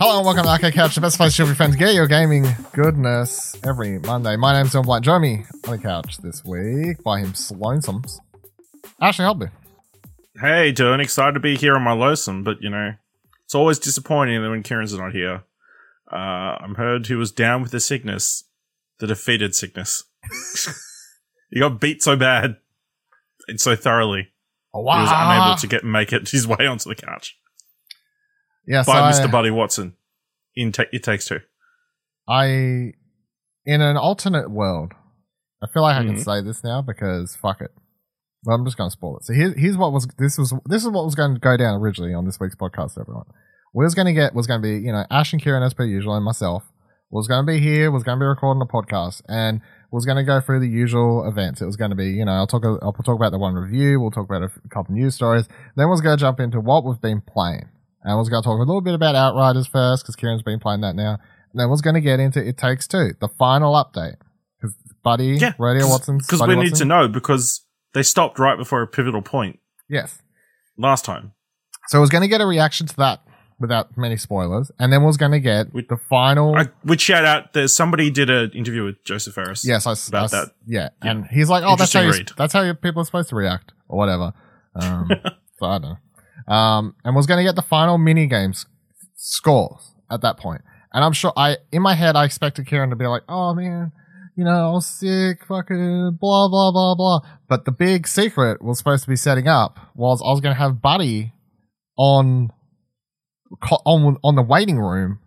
Hello and welcome to Arcade Couch, the best place for your friends get your gaming goodness every Monday. My name's John Black. Join me on the couch this week by him Sloansomes. Ashley, help me. Hey, Dylan, excited to be here on my lonesome, but you know, it's always disappointing that when Kieran's not here. Uh, I'm heard he was down with the sickness, the defeated sickness. he got beat so bad and so thoroughly, Oh, wow. he was unable to get make it his way onto the couch Yes, by I, Mr. Buddy Watson. In ta- it takes two. I, in an alternate world, I feel like I can Mhm. say this now because fuck it. Well, I'm just going to spoil it. So here, here's what was this was this is what was going to go down originally on this week's podcast. Everyone, we was going to get was going to be you know Ash and Kieran as per usual and myself was going to be here was going to be recording a podcast and was going to go through the usual events. It was going to be you know I'll talk I'll talk about the one review. We'll talk about a couple news stories. Then was going to jump into what we've been playing and was going to talk a little bit about Outriders first because Kieran's been playing that now. And then was going to get into It Takes Two, the final update. Because Buddy, Yeah, Radio Watson, Because we need to know because they stopped right before a pivotal point Yes. last time. So I was going to get a reaction to that without many spoilers, and then was going to get We- the final. I would shout out. There's somebody did an interview with Josef Fares. yes, I, about I that. Yeah. Yeah. and he's like, "Oh, that's how you, that's how people are supposed to react, or whatever." Um, so I don't know. Um, and was going to get the final mini games scores at that point, and I'm sure I in my head I expected Kieran to be like, "Oh man." You know, I was sick, fucking blah, blah, blah, blah. But the big secret was supposed to be setting up was I was going to have Buddy on on on the waiting room,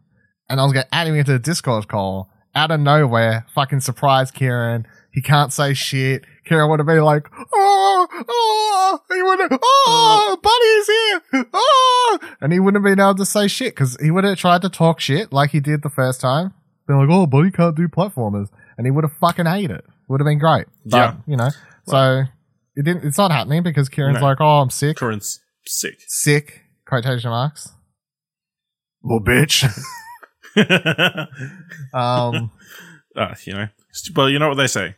and I was going to add him into the Discord call out of nowhere. Fucking surprise, Kieran. He can't say shit. Kieran would have been like, "Oh, oh!" He would have, "Oh, Buddy's here!" Oh, and he wouldn't have been able to say shit because he would have tried to talk shit like he did the first time. Been like, "Oh, Buddy can't do platformers," and he would have fucking hated it. Would have been great. But, Yeah. you know. So it didn't. It's not happening because Kieran's No. like, "Oh, I'm sick." Kieran's sick. sick quotation marks Well, bitch um uh, you know, well, you know what they say: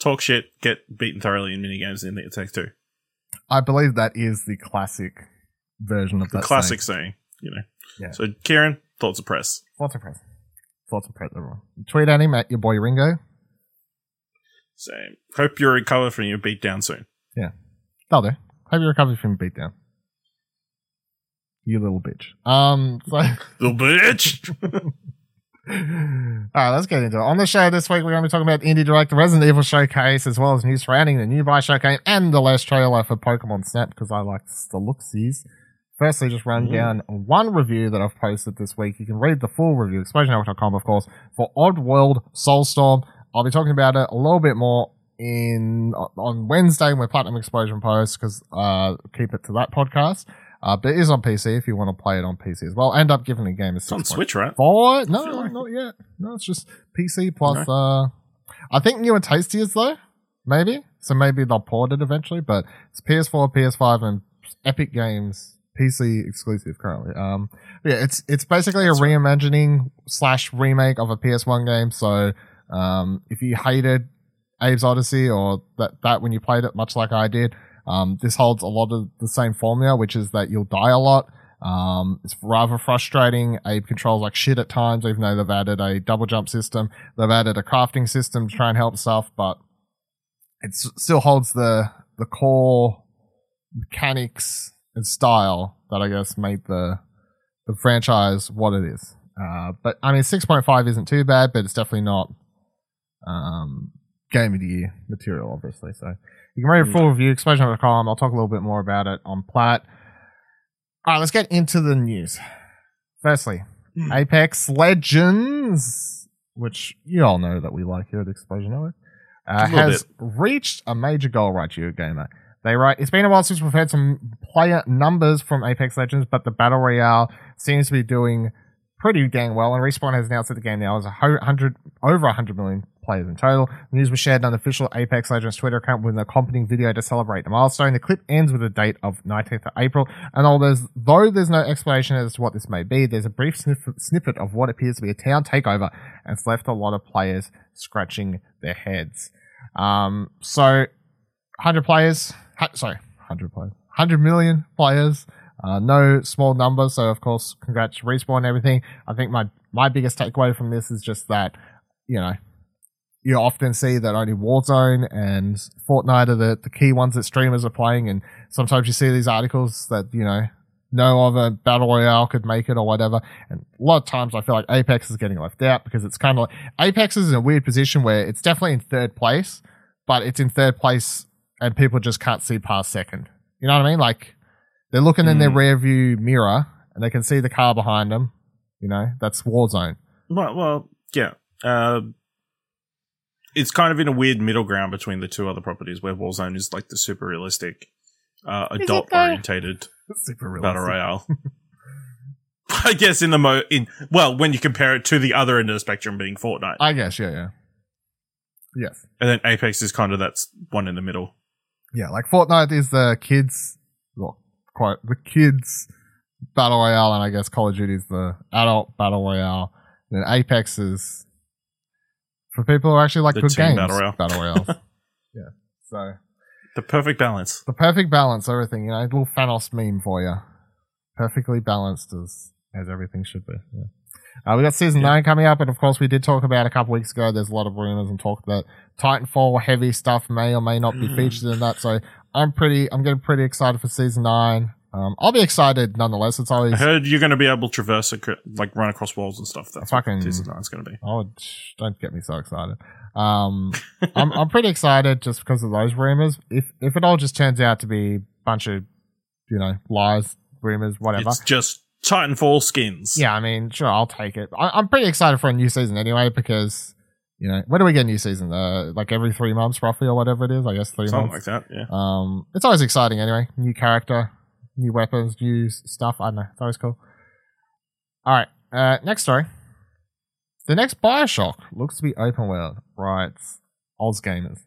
talk shit, get beaten thoroughly in minigames, and it takes two. i believe that is the classic version of The that classic saying, you know. Yeah. So, Kieran, thoughts of press. thoughts of press thoughts of press everyone tweet at him at your boy ringo Same. Hope you recover from your beat down soon. that'll do hope you recover from your beatdown you little bitch um so Little bitch. All right, let's get into it. On the show this week, we're going to be talking about Indie Direct, the Resident Evil Showcase, as well as news surrounding the new Bioshock game and the last trailer for Pokemon Snap because I like the looksies. Firstly, just run Mm. down one review that I've posted this week. You can read the full review, explosionhour.com, of course, for Oddworld Soulstorm. I'll be talking about it a little bit more in on Wednesday when Platinum Explosion posts because uh, keep it to that podcast. Uh, but it is on PC if you want to play it on PC as well. End up giving the game a It's on 6.5 Switch, right? Four? No, like- not yet. No, it's just PC plus. Uh, I think New 'n' Tasty is though, maybe. So maybe they'll port it eventually. But it's PS4, PS5, and Epic Games PC exclusive currently. Um, yeah, it's it's basically a reimagining slash remake of a PS1 game. So um, if you hated Abe's Odyssey or that that when you played it, much like I did, um, this holds a lot of the same formula, which is that you'll die a lot. Um, it's rather frustrating. Abe controls like shit at times, even though they've added a double jump system. They've added a crafting system to try and help stuff, but it still holds the the core mechanics and style that I guess made the the franchise what it is. Uh, but I mean, six point five isn't too bad, but it's definitely not um, game of the year material, obviously. So you can read a full review, of explosion.com. I'll talk a little bit more about it on Plat. All right, let's get into the news. Firstly, Hmm. Apex Legends, which you all know that we like here at Explosion Network, uh, has reached a major goal, right, you gamer. They write, it's been a while since we've had some player numbers from Apex Legends, but the Battle Royale seems to be doing pretty dang well. And Respawn has announced that the game now has a hu- hundred over 100 million players in total. The news was shared on the official Apex Legends Twitter account with an accompanying video to celebrate the milestone. The clip ends with a date of 19th of April, and although there's, though there's no explanation as to what this may be, there's a brief sniff- snippet of what appears to be a town takeover, and it's left a lot of players scratching their heads. Um, so 100 players, hu- sorry, 100 players, 100 million players. Uh, no small numbers, so of course, congrats Respawn and everything. I think my, my biggest takeaway from this is just that, you know, you often see that only Warzone and Fortnite are the, the key ones that streamers are playing, and sometimes you see these articles that, you know, no other battle royale could make it or whatever. And a lot of times I feel like Apex is getting left out because it's kind of like Apex is in a weird position where it's definitely in third place, but it's in third place and people just can't see past second. You know what I mean? Like they're looking in their Mm. rear view mirror and they can see the car behind them. You know, that's Warzone. Well, well, yeah. Uh, it's kind of in a weird middle ground between the two other properties, where Warzone is like the super realistic, uh, adult orientated Super realistic. battle royale. I guess in the mo in well, when you compare it to the other end of the spectrum being Fortnite, I guess, yeah, yeah. Yes. and then Apex is kind of that's one in the middle. Yeah, like Fortnite is the kids, well, quite the kids battle royale, and I guess Call of Duty is the adult battle royale. And then Apex is for people who actually like The good games. battle royale. Battle royales. yeah. So The perfect balance. the perfect balance, everything. You know, little Thanos meme for you. Perfectly balanced as as everything should be. Yeah. Uh, we got season Yeah. nine coming up, and of course, we did talk about a couple weeks ago. There's a lot of rumors and talk that Titanfall heavy stuff may or may not be featured in that. So I'm pretty, I'm getting pretty excited for season nine. Um, I'll be excited nonetheless. It's I always heard you're going to be able to traverse, ac- like run across walls and stuff. That's Fucking- season nine's going to be. Oh, don't get me so excited. Um, I'm I'm pretty excited just because of those rumors. If if it all just turns out to be a bunch of, you know, lies, rumors, whatever. It's just Titanfall skins. Yeah, I mean, sure, I'll take it. I, I'm pretty excited for a new season anyway because, you know, when do we get a new season? Uh, like every three months, roughly, or whatever it is. I guess three something months. like that. Yeah. Um, it's always exciting anyway. New character, new weapons, new stuff. I don't know. That was cool. All right. Uh, next story. The next Bioshock looks to be open world, writes OzGamers.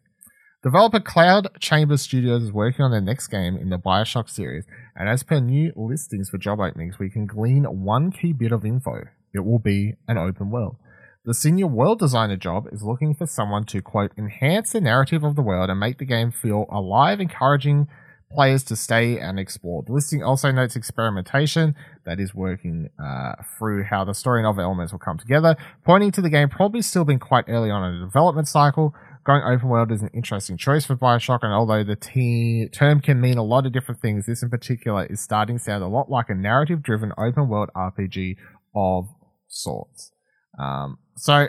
Developer Cloud Chamber Studios is working on their next game in the Bioshock series, and as per new listings for job openings, we can glean one key bit of info. It will be an open world. The senior world designer job is looking for someone to, quote, enhance the narrative of the world and make the game feel alive, encouraging players to stay and explore. The listing also notes experimentation that is working uh, through how the story and other elements will come together, pointing to the game probably still being quite early on in the development cycle. Going open world is an interesting choice for Bioshock, and although the t- term can mean a lot of different things, this in particular is starting to sound a lot like a narrative driven open world RPG of sorts. Um, so,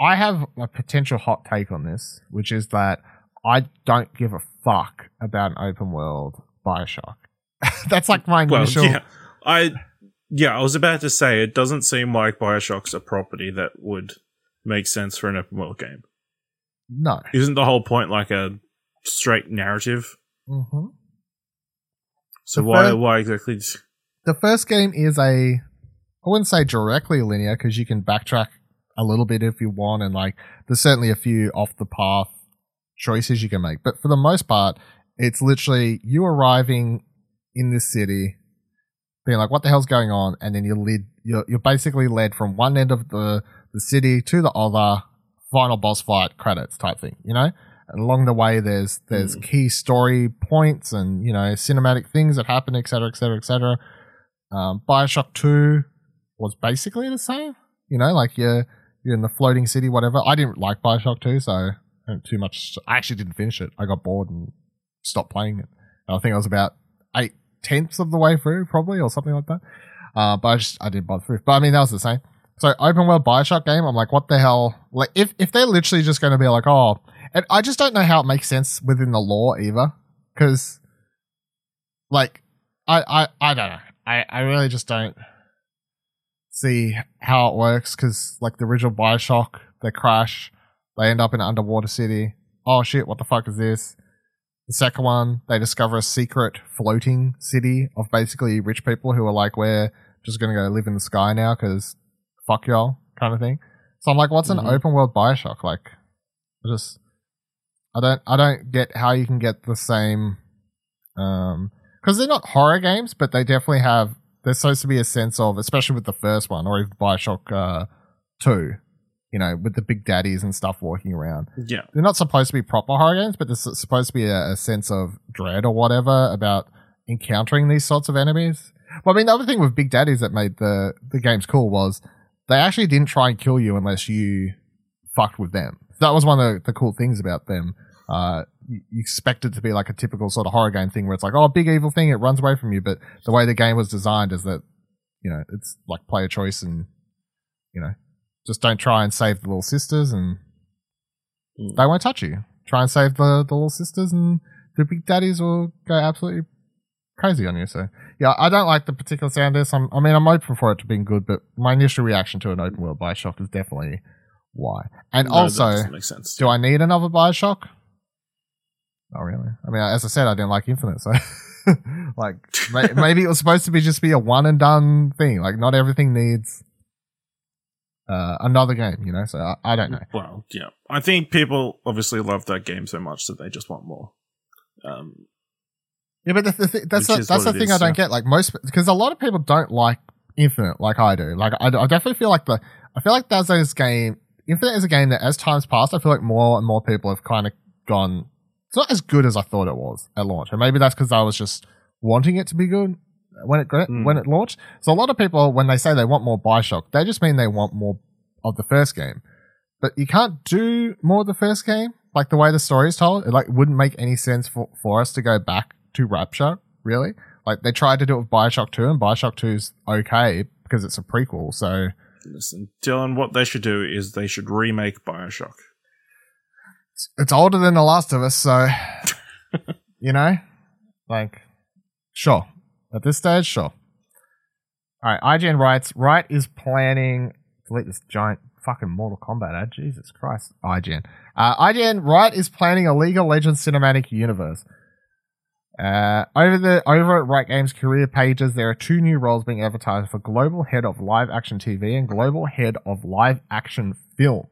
I have a potential hot take on this, which is that I don't give a fuck about an open world Bioshock. That's like my Well, initial. yeah. I yeah, I was about to say it doesn't seem like Bioshock's a property that would make sense for an open world game. No. Isn't the whole point like a straight narrative? hmm So The why fir- why exactly? The first game is a, I wouldn't say directly linear because you can backtrack a little bit if you want, and like there's certainly a few off the path choices you can make. But for the most part, it's literally you arriving in this city, being like, "What the hell's going on?" and then you're led, you're, you're basically led from one end of the the city to the other, final boss fight credits type thing, you know. And along the way, there's there's key story points and you know cinematic things that happen, etc., cetera, etc., cetera, etc. Cetera. Um, Bioshock Two was basically the same, you know, like you're you're in the floating city, whatever. I didn't like Bioshock Two, so too much. I actually didn't finish it. I got bored and stopped playing it. I think I was about eight tenths of the way through, probably, or something like that. Uh, but I just I didn't bother through. But I mean, that was the same. So open world Bioshock game, I'm like, what the hell? Like, if if they're literally just going to be like, oh, and I just don't know how it makes sense within the law either, because, like, I I I don't know. I I really just don't see how it works because, like, the original Bioshock, they crash, they end up in an underwater city. Oh shit! What the fuck is this? The second one, they discover a secret floating city of basically rich people who are like, we're just gonna go live in the sky now because fuck y'all kind of thing. So I'm like, what's an Mhm. open world Bioshock like? I just, I don't, I don't get how you can get the same, um, because they're not horror games, but they definitely have. There's supposed to be a sense of, especially with the first one or even Bioshock uh, Two, you know, with the big daddies and stuff walking around Yeah. they're not supposed to be proper horror games, but there's supposed to be a, a sense of dread or whatever about encountering these sorts of enemies. Well, I mean, the other thing with Big Daddies that made the the games cool was they actually didn't try and kill you unless you fucked with them. That was one of the, the cool things about them. Uh, you, you expect it to be like a typical sort of horror game thing where it's like, oh, big evil thing, it runs away from you. But the way the game was designed is that, you know, it's like player choice and, you know, just don't try and save the little sisters and Mm. they won't touch you. Try and save the, the little sisters and the big daddies will go absolutely crazy on you. So yeah, I don't like the particular sound of this. I'm, I mean, I'm open for it to being good, but my initial reaction to an open world Bioshock is definitely why. And No, also, do I need another Bioshock? Not really. I mean, as I said, I didn't like Infinite, so like maybe it was supposed to be just be a one and done thing. Like not everything needs uh, another game, you know. So I, I don't know. Well, yeah, I think people obviously love that game so much that they just want more. Um, Yeah, but the, the th- that's is that's the thing is, I don't yeah. get. Like most, because a lot of people don't like Infinite like I do. Like I, I definitely feel like the I feel like that's this game. Infinite is a game that, as times passed, I feel like more and more people have kind of gone. It's not as good as I thought it was at launch, and maybe that's because I was just wanting it to be good when it Mm. when it launched. So a lot of people, when they say they want more Bioshock, they just mean they want more of the first game. But you can't do more of the first game, like the way the story is told. It like wouldn't make any sense for, for us to go back to Rapture, really. Like they tried to do it with Bioshock 2, and Bioshock 2's okay because it's a prequel. So listen, Dylan, what they should do is they should remake Bioshock. it's, it's older than The Last of Us, so you know, like sure. At this stage, sure. All right, IGN writes, Riot is planning delete this giant fucking Mortal Kombat ad. Jesus Christ, IGN. Uh, IGN Riot is planning a League of Legends cinematic universe. Uh, over the over at Riot Games career pages, there are two new roles being advertised for Global Head of Live Action TV and Global Head of Live Action Film.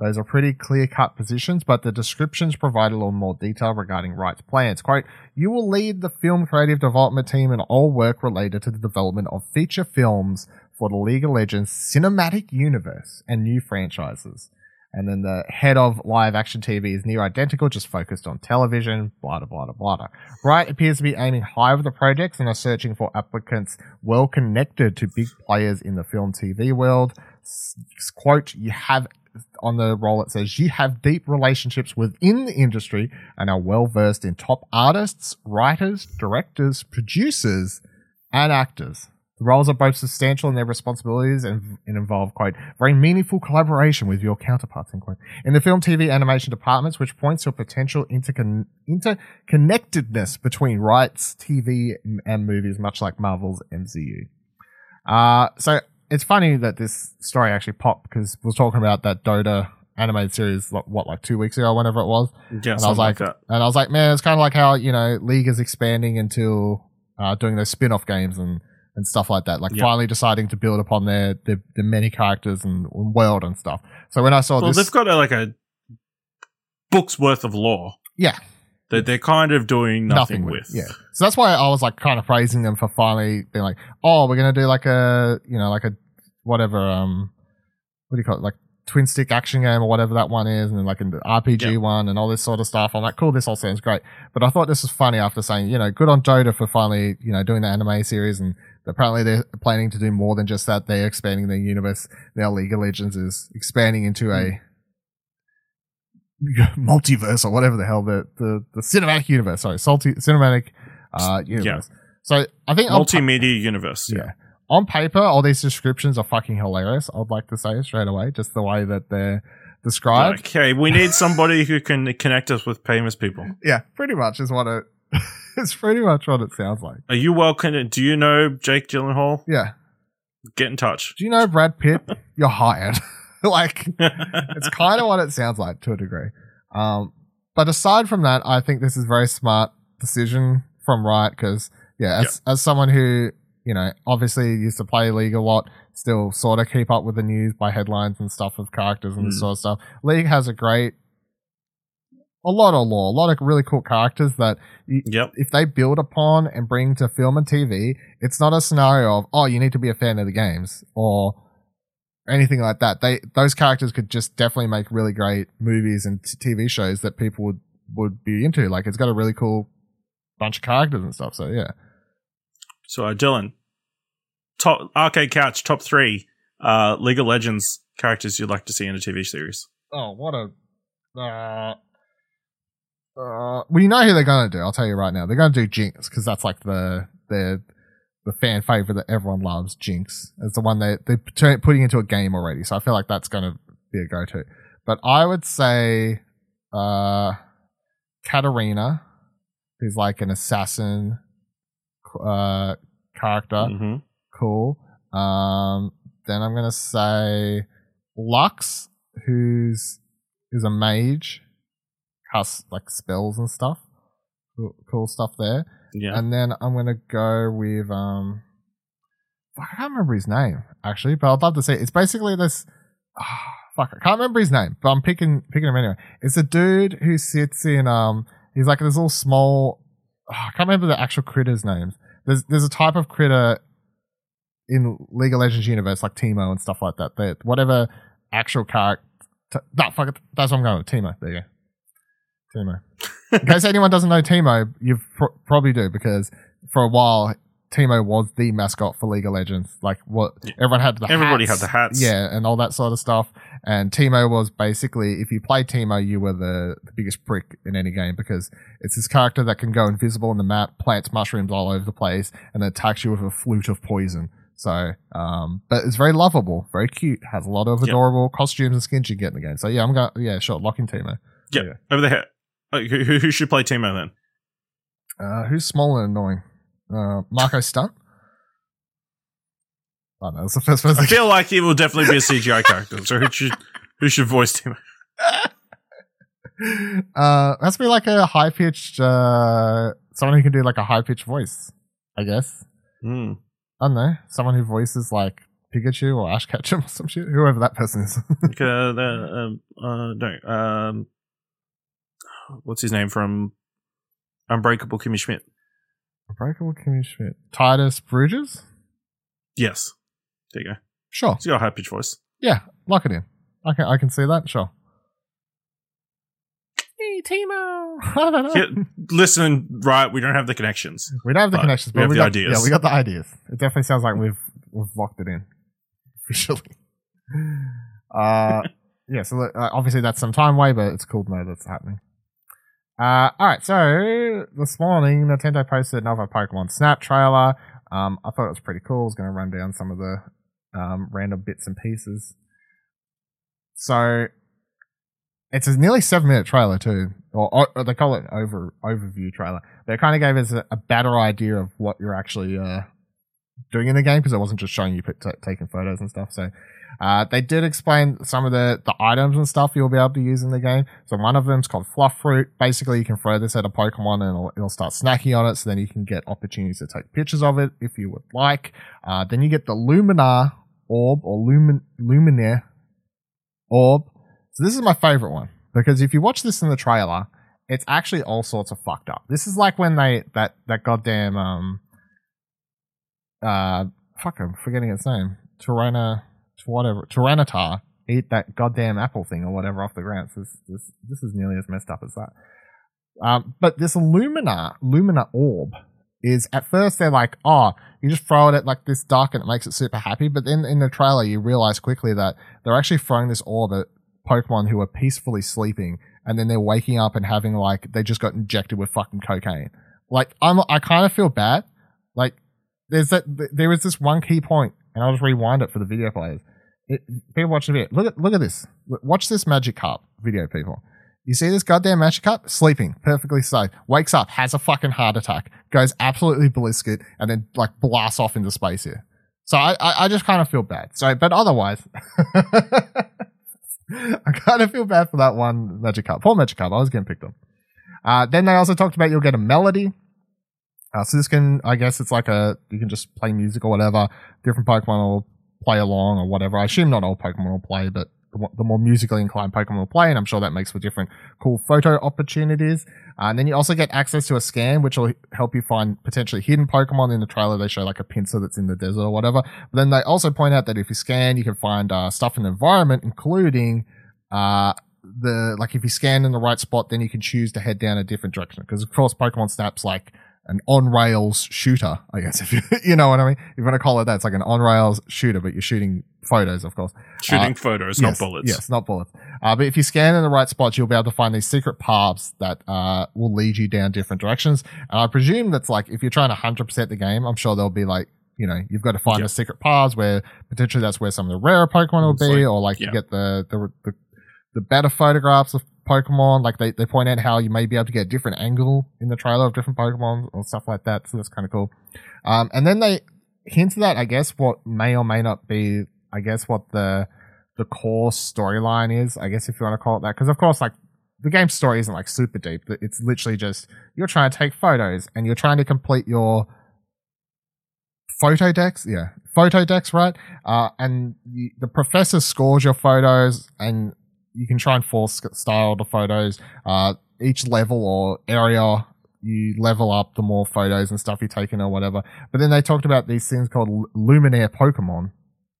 Those are pretty clear cut positions, but the descriptions provide a little more detail regarding Riot's plans. Quote, you will lead the film creative development team in all work related to the development of feature films for the League of Legends cinematic universe and new franchises. And then the head of live action TV is near identical, just focused on television, blah, blah, blah, blah. Wright appears to be aiming high with the projects and are searching for applicants well connected to big players in the film TV world. Quote, you have on the role it says you have deep relationships within the industry and are well versed in top artists, writers, directors, producers, and actors. The roles are both substantial in their responsibilities and, and involve, quote, very meaningful collaboration with your counterparts, end quote, in the film, TV, animation departments, which points to a potential intercon- interconnectedness between Riot's, TV, and movies, much like Marvel's MCU. Uh, so it's funny that this story actually popped because we were talking about that Dota animated series, like, what, like two weeks ago, whenever it was. Yeah, And I was like, like that. and I was like, man, it's kind of like how you know League is expanding into uh, doing those spin-off games and and stuff like that. Like Yeah. finally deciding to build upon their their, their many characters and, and world and stuff. So when I saw Well, this, they've got a, like a book's worth of lore yeah, that they're kind of doing nothing, with. Yeah. So that's why I was like kind of praising them for finally being like, oh, we're gonna do like a you know like a whatever um what do you call it like twin stick action game or whatever that one is, and then like an RPG Yeah. one and all this sort of stuff. I'm like, cool, this all sounds great. But I thought this was funny after saying, you know, good on Dota for finally you know doing the anime series and. Apparently, they're planning to do more than just that. They're expanding their universe. Now, League of Legends is expanding into a multiverse or whatever the hell the the, the cinematic universe. Sorry, salty cinematic uh universe. So I think pa- Multimedia universe. yeah. on paper, all these descriptions are fucking hilarious. I'd like to say straight away, just the way that they're described. Okay, we need somebody who can connect us with famous people. Yeah, pretty much is what it. it's pretty much what it sounds like. Are you well connected? Do you know Jake Gyllenhaal? Yeah. Get in touch. Do you know Brad Pitt? You're hired. like it's kind of what it sounds like to a degree. Um, but aside from that, I think this is a very smart decision from Riot because, yeah, as, as someone who, you know, obviously used to play League a lot, still sort of keep up with the news by headlines and stuff of characters and this Mm. sort of stuff. League has a great, a lot of lore, a lot of really cool characters that you, Yep. if they build upon and bring to film and TV, it's not a scenario of oh you need to be a fan of the games or anything like that. They those characters could just definitely make really great movies and t- TV shows that people would would be into. Like it's got a really cool bunch of characters and stuff. So yeah, So, uh, Dylan, top arcade couch top three uh, League of Legends characters you'd like to see in a TV series. Oh, what a. Uh, uh, well, you know who they're going to do. I'll tell you right now. They're going to do Jinx because that's like the the the fan favorite that everyone loves. Jinx is the one they they're putting into a game already. So I feel like that's going to be a go to. But I would say uh, Katarina, who's like an assassin uh, character. Mm-hmm. Cool. Um, then I'm gonna say Lux, who's is a mage, casts like spells and stuff. Cool, cool stuff there. Yeah. And then I'm gonna go with um, I can't remember his name actually, but I'd love to say it's basically this. ah, fuck, I can't remember his name, but I'm picking picking him anyway. It's a dude who sits in um, he's like this little small. ah, I can't remember the actual critter's names. There's there's a type of critter in League of Legends universe like Teemo and stuff like that. That whatever actual character. No, fuck it. That's what I'm going with. Teemo. There you go. Teemo. In case anyone doesn't know Teemo, you pr- probably do because for a while Teemo was the mascot for League of Legends. Like what Yeah. everyone had the Everybody hats. had the hats. Yeah, and all that sort of stuff. And Teemo was basically, if you played Teemo, you were the, the biggest prick in any game because it's this character that can go invisible on the map, plants mushrooms all over the place, and attacks you with a flute of poison. So, um, but it's very lovable, very cute, has a lot of Yep. adorable costumes and skins you get in the game. So yeah, I'm gonna yeah, sure, lock in Teemo. Yeah. Yeah. Over the Uh, who, who who should play Teemo then? Uh, who's small and annoying? Uh, Marco Stunt? Oh no, that's the first person. I feel like he will definitely be a CGI character. So who should who should voice Teemo? uh, has to be like a high pitched, uh, someone who can do like a high pitched voice, I guess. Hmm. I don't know. Someone who voices like Pikachu or Ash Ketchum or some shit. Whoever that person is. Like, uh, um, uh, no, um, what's his name from Unbreakable Kimmy Schmidt? Unbreakable Kimmy Schmidt. Tituss Burgess? Yes. There you go. Sure. He's got a high pitched voice. Yeah, lock it in. I can I can see that. Sure. Hey Teemo. I don't know. Yeah, listen, right? We don't have the connections. We don't have the But connections, we but have we the got, ideas. Yeah, we got the ideas. It definitely sounds like we've we've locked it in officially. Uh, yeah. So uh, obviously that's some time away, but it's cool to know that's happening. Uh, all right. So this morning, Nintendo posted another Pokemon Snap trailer. Um, I thought it was pretty cool. I was going to run down some of the um, random bits and pieces. So it's a nearly seven minute trailer too, or, or they call it over overview trailer. But it kind of gave us a, a better idea of what you're actually uh, doing in the game because it wasn't just showing you t- taking photos and stuff. So uh, they did explain some of the the items and stuff you'll be able to use in the game. So one of them is called Fluff Fruit. Basically, you can throw this at a Pokemon and it'll, it'll start snacking on it. So then you can get opportunities to take pictures of it if you would like. Uh, then you get the Luminar Orb or Lumin Luminaire Orb. So this is my favorite one because if you watch this in the trailer, it's actually all sorts of fucked up. This is like when they that that goddamn um uh fuck I'm forgetting its name. Tyranna whatever Tyranitar eat that goddamn apple thing or whatever off the ground. This this this is nearly as messed up as that. Um, but this Lumina Lumina orb is at first they're like, oh, you just throw it at like this duck and it makes it super happy. But then in the trailer, you realize quickly that they're actually throwing this orb at Pokemon who are peacefully sleeping, and then they're waking up and having like they just got injected with fucking cocaine. Like I'm, I kind of feel bad. Like there's that there is this one key point, and I'll just rewind it for the video players. It, people watching the video, look at look at this. Watch this Magikarp video, people. You see this goddamn Magikarp sleeping perfectly safe, wakes up, has a fucking heart attack, goes absolutely ballistic, and then like blasts off into space here. So I I, I just kind of feel bad. So, but otherwise. I kind of feel bad for that one Magikarp. Poor Magikarp. I was getting picked on. Uh, then they also talked about you'll get a melody. Uh, so this can, I guess it's like a, you can just play music or whatever. Different Pokemon will play along or whatever. I assume not all Pokemon will play, but the, more musically inclined Pokemon will play, and I'm sure that makes for different cool photo opportunities. Uh, and then you also get access to a scan, which will help you find potentially hidden Pokemon. In the trailer, they show like a pincer that's in the desert or whatever. But then they also point out that if you scan, you can find uh, stuff in the environment, including uh, the like if you scan in the right spot, then you can choose to head down a different direction. Because of course, Pokemon Snap's like an on rails shooter, I guess if you you know what I mean. If you want to call it that, it's like an on rails shooter, but you're shooting photos, of course. Shooting Uh, photos, yes, not bullets. Yes, not bullets. Uh, but if you scan in the right spots, you'll be able to find these secret paths that uh, will lead you down different directions. And I presume that's like if you're trying to 100% the game, I'm sure there'll be like, you know, you've got to find Yeah. the secret paths where potentially that's where some of the rarer Pokemon will It's be, like- or like you get the, the, the, the better photographs of Pokemon. Like they, they point out how you may be able to get a different angle in the trailer of different Pokemon or stuff like that. So that's kind of cool. Um, and then they hinted at, that, I guess, what may or may not be, I guess, what the, the core storyline is, I guess, if you want to call it that. Because, of course, like, the game's story isn't like super deep. It's literally just you're trying to take photos and you're trying to complete your photo decks. Yeah, photo decks, right? Uh, and you, the professor scores your photos and you can try and force style the photos. Uh, each level or area you level up the more photos and stuff you're taking or whatever. But then they talked about these things called Luminaire Pokemon.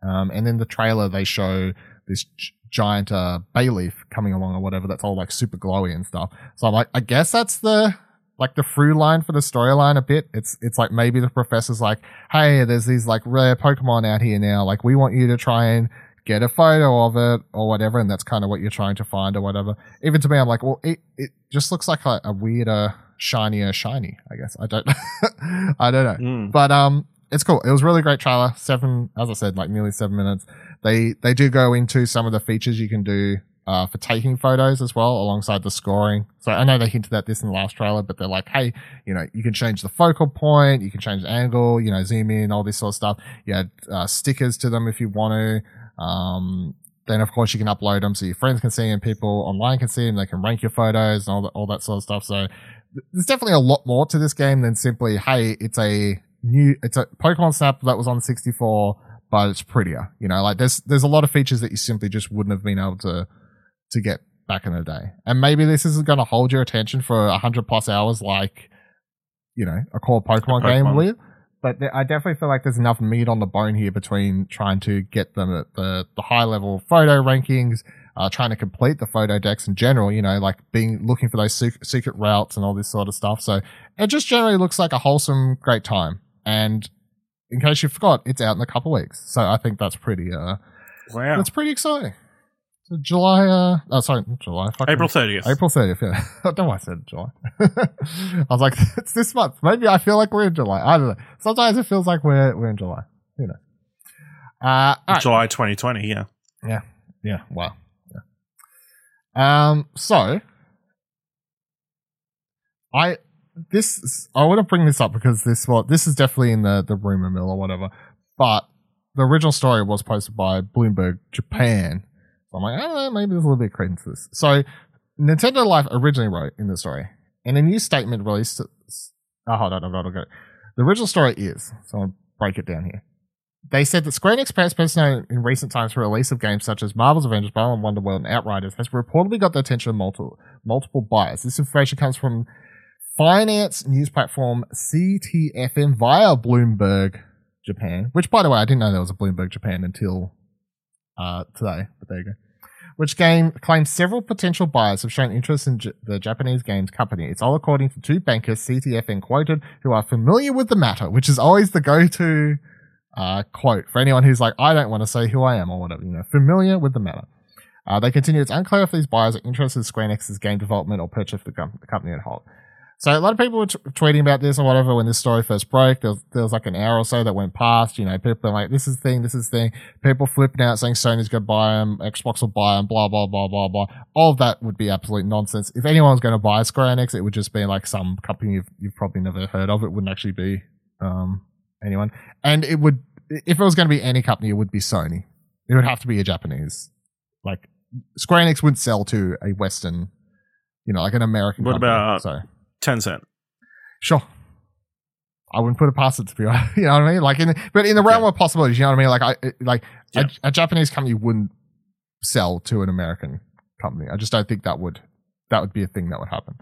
Um, and in the trailer, they show this gi- giant uh, Bayleef coming along or whatever that's all like super glowy and stuff. So I'm like, I guess that's the like the through line for the storyline a bit. It's it's like maybe the professor's like, hey, there's these like rare Pokemon out here now. Like we want you to try and get a photo of it or whatever, and that's kind of what you're trying to find or whatever. Even to me, I'm like, well, it it just looks like a, a weirder, shinier shiny. I guess I don't I don't know. Mm. But um, it's cool. It was a really great trailer. Seven, as I said, like nearly seven minutes. They they do go into some of the features you can do uh, for taking photos as well, alongside the scoring. So I know they hinted at this in the last trailer, but they're like, hey, you know, you can change the focal point, you can change the angle, you know, zoom in, all this sort of stuff. You add uh, stickers to them if you want to. Um, then of course you can upload them so your friends can see and people online can see them. They can rank your photos and all that, all that sort of stuff. So there's definitely a lot more to this game than simply, hey, it's a new, it's a Pokemon Snap that was on 64, but it's prettier. You know, like there's, there's a lot of features that you simply just wouldn't have been able to, to get back in the day. And maybe this isn't going to hold your attention for a hundred plus hours like, you know, a core Pokemon, game Pokemon. will. But there, I definitely feel like there's enough meat on the bone here between trying to get them at the, the high level photo rankings, uh, trying to complete the photo decks in general, you know, like being, looking for those sec- secret routes and all this sort of stuff. So it just generally looks like a wholesome, great time. And in case you forgot, it's out in a couple weeks. So I think that's pretty, uh, Wow. that's pretty exciting. So July, uh, oh, sorry, July, April 30th. April 30th, yeah. I don't know why I said July. I was like, it's this month. Maybe I feel like we're in July. I don't know. Sometimes it feels like we're, we're in July. Who knows? Uh, right. July 2020, yeah. Yeah, Yeah. wow. Yeah. Um, so I this I want to bring this up because this well this is definitely in the the rumor mill or whatever, but the original story was posted by Bloomberg Japan. So I'm like, I don't know, maybe there's a little bit of credence to this. So Nintendo Life originally wrote in the story, in a new statement released. Oh, hold on, I've got to go. The original story is so I'll break it down here. They said that Square Enix known in recent times for release of games such as Marvel's Avengers, Balan Wonderworld, and Outriders has reportedly got the attention of multiple multiple buyers. This information comes from finance news platform CTFN via Bloomberg Japan, which by the way I didn't know there was a Bloomberg Japan until uh, today, but there you go. Which game claims several potential buyers have shown interest in J- the Japanese games company. It's all according to two bankers CTFN quoted who are familiar with the matter, which is always the go-to uh, quote for anyone who's like, I don't want to say who I am or whatever, you know, familiar with the matter. Uh, they continue, it's unclear if these buyers are interested in Square Enix's game development or purchase the, com- the company at whole. So a lot of people were t- tweeting about this or whatever when this story first broke. There was, there was like an hour or so that went past. You know, people are like, this is the thing, this is the thing. People flipping out saying Sony's going to buy them, Xbox will buy them, blah, blah, blah, blah, blah. All of that would be absolute nonsense. If anyone was going to buy Square Enix, it would just be like some company you've, you've probably never heard of. It wouldn't actually be, um, anyone. And it would, if it was going to be any company, it would be Sony. It would have to be a Japanese. Like, Square Enix wouldn't sell to a Western, you know, like an American What company. about- so Tencent. sure. I wouldn't put it past it to be honest. You know what I mean? Like in, but in the realm of possibilities, you know what I mean? Like I, like Yeah. a, a Japanese company wouldn't sell to an American company. I just don't think that would, that would be a thing that would happen.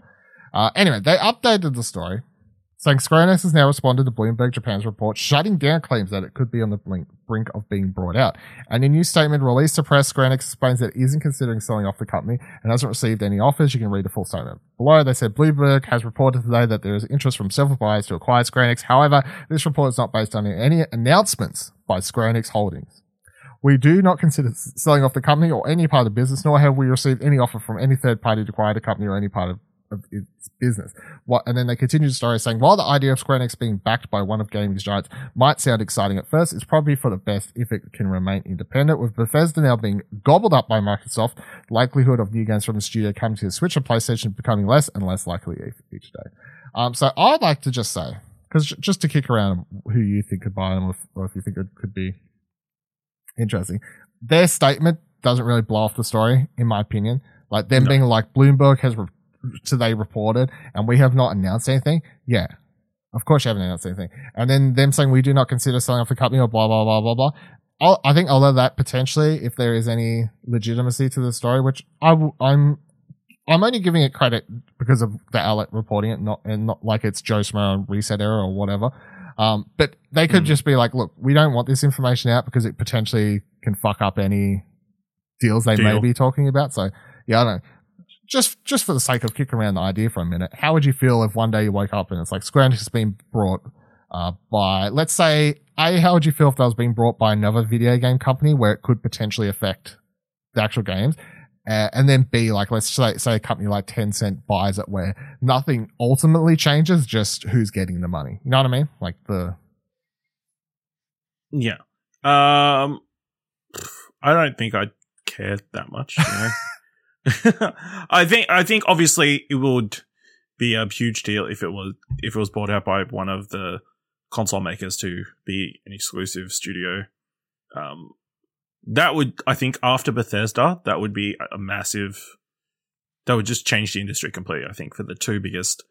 Uh, anyway, they updated the story saying Square has now responded to Bloomberg Japan's report, shutting down claims that it could be on the brink of being brought out. And in a new statement released to press, Square explains that it isn't considering selling off the company and hasn't received any offers. You can read the full statement below. They said Bloomberg has reported today that there is interest from several buyers to acquire Square. However, this report is not based on any announcements by Square Holdings. We do not consider selling off the company or any part of the business, nor have we received any offer from any third party to acquire the company or any part of of its business. What, and then they continue the story saying, while the idea of Square Enix being backed by one of gaming's giants might sound exciting at first, it's probably for the best if it can remain independent. With Bethesda now being gobbled up by Microsoft, likelihood of new games from the studio coming to the Switch and PlayStation becoming less and less likely each day. Um, so I'd like to just say, because just to kick around who you think could buy them or if, or if you think it could be interesting, their statement doesn't really blow off the story, in my opinion. Like them No. being like Bloomberg has re- today reported and we have not announced anything. Yeah. Of course you haven't announced anything. And then them saying we do not consider selling off the company or blah, blah, blah, blah, blah. I'll, I think although that potentially, if there is any legitimacy to the story, which I w- I'm, I'm only giving it credit because of the outlet reporting it, not, and not like it's Joe Schmo reset error or whatever. Um, but they could Mm. just be like, look, we don't want this information out because it potentially can fuck up any deals they may be talking about. So yeah, I don't know. Just, just for the sake of kicking around the idea for a minute, how would you feel if one day you woke up and it's like Square Enix has been brought, uh, by, let's say, A, how would you feel if that was being brought by another video game company where it could potentially affect the actual games? Uh, and then B, like, let's say, say a company like Tencent buys it where nothing ultimately changes, just who's getting the money. You know what I mean? Like the, Yeah. Um, I don't think I'd care that much. You know? I think I think obviously it would be a huge deal if it was if it was bought out by one of the console makers to be an exclusive studio. Um, that would I think after Bethesda that would be a- massive. That would just change the industry completely. I think for the two biggest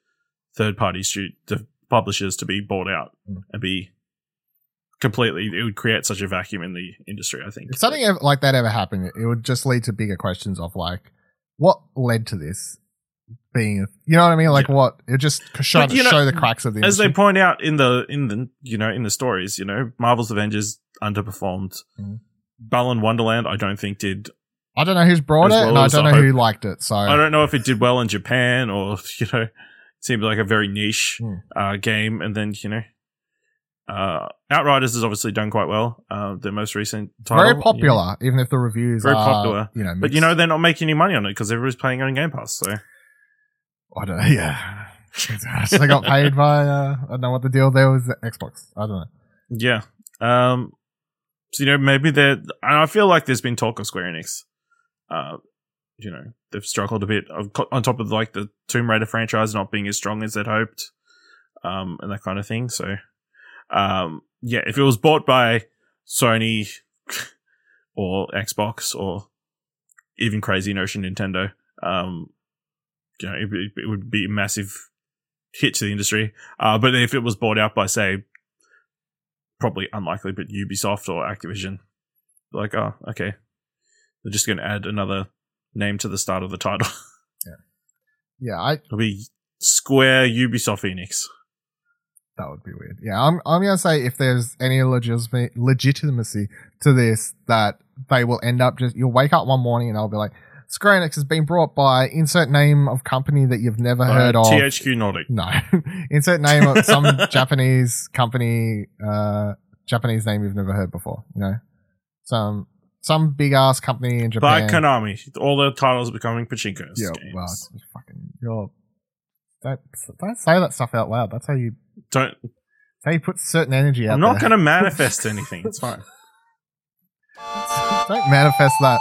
third party stu- the publishers to be bought out Mm. and be completely it would create such a vacuum in the industry i think if something like that ever happened, it would just lead to bigger questions of like, what led to this being, you know what I mean? Like Yeah. what, it just show, you know, show the cracks of the as they point out in the in the you know in the stories you know marvel's avengers underperformed Mhm. balan wonderland i don't think did I don't know who's brought as it well and I don't I know who hope- liked it. So i don't know if it did well in japan or you know it seemed like a very niche Hmm. uh game and then you know uh outriders has obviously done quite well uh the most recent title very popular, even if the reviews Very are, popular. You know, but you know they're not making any money on it because everybody's playing on game pass so I don't know. Yeah. they got paid by, uh, I don't know what the deal there was, Xbox. I don't know. Yeah. Um. So you know, maybe they're. And I feel like there's been talk of Square Enix. Uh, you know, they've struggled a bit on top of like the Tomb Raider franchise not being as strong as they'd hoped, um, and that kind of thing. So, um, yeah, if it was bought by Sony or Xbox or even crazy notion Nintendo, um, you know, it, it, would be a massive hit to the industry. Uh, but if it was bought out by, say, probably unlikely, but Ubisoft or Activision, like, oh, okay, they're just going to add another name to the start of the title. Yeah, yeah, I, It'll be Square Ubisoft Phoenix. That would be weird. Yeah, I'm I'm gonna say if there's any legitimacy legitimacy to this, that they will end up just you'll wake up one morning and I'll be like, Square Enix has been brought by insert name of company that you've never heard Uh, of. THQ Nordic. no, insert name of some Japanese company, uh, Japanese name you've never heard before. You know, some some big ass company in Japan. By Konami. All the titles becoming Pachinko yeah, well, fucking you're. Don't, don't say that stuff out loud. That's how you Don't. how you put certain energy out I'm not going to manifest anything. It's fine. Don't manifest that.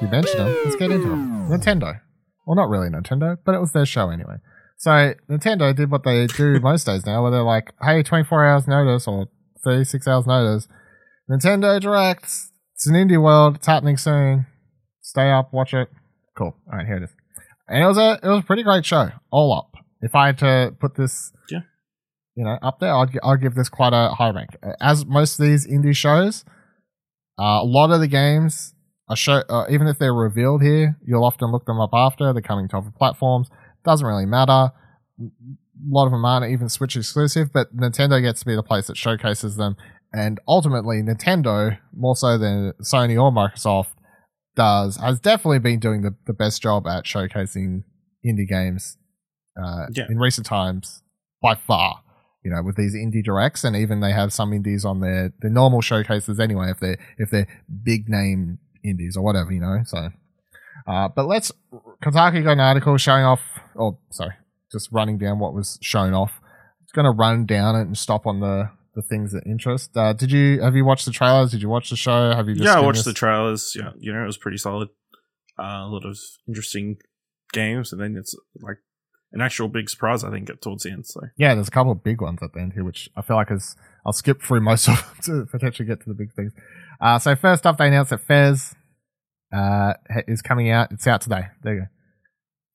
You mentioned them. Let's get into them. Nintendo. Well, not really Nintendo, but it was their show anyway. So Nintendo did what they do most days now, where they're like, "Hey, 24 hours notice or 36 hours notice. Nintendo directs. It's an indie world. It's happening soon. Stay up, watch it. Cool. All right, here it is. And it was a it was a pretty great show, all up. If I had to put this, Yeah. you know, up there, I'd I'd give this quite a high rank. As most of these indie shows, uh, a lot of the games are show, uh, even if they're revealed here, you'll often look them up after. They're coming to other platforms. Doesn't really matter. A lot of them aren't even Switch exclusive, but Nintendo gets to be the place that showcases them. And ultimately, Nintendo, more so than Sony or Microsoft, does has definitely been doing the, the best job at showcasing indie games uh, Yeah. in recent times by far. You know, with these indie directs, and even they have some indies on their their normal showcases anyway. If they're if they're big name indies or whatever, you know. So, uh, but let's Kotaku got an article showing off. Oh, sorry, just running down what was shown off. It's going to run down it and stop on the the things that interest. Uh, did you have you watched the trailers? Did you watch the show? Have you? Just yeah, I watched this? the trailers. Yeah, you know, it was pretty solid. Uh, a lot of interesting games, and then it's like an actual big surprise. I think at towards the end. So Yeah, there's a couple of big ones at the end here, which I feel like is I'll skip through most of them to potentially get to the big things. Uh, so first up, they announced that Fez uh, is coming out. It's out today. There you go.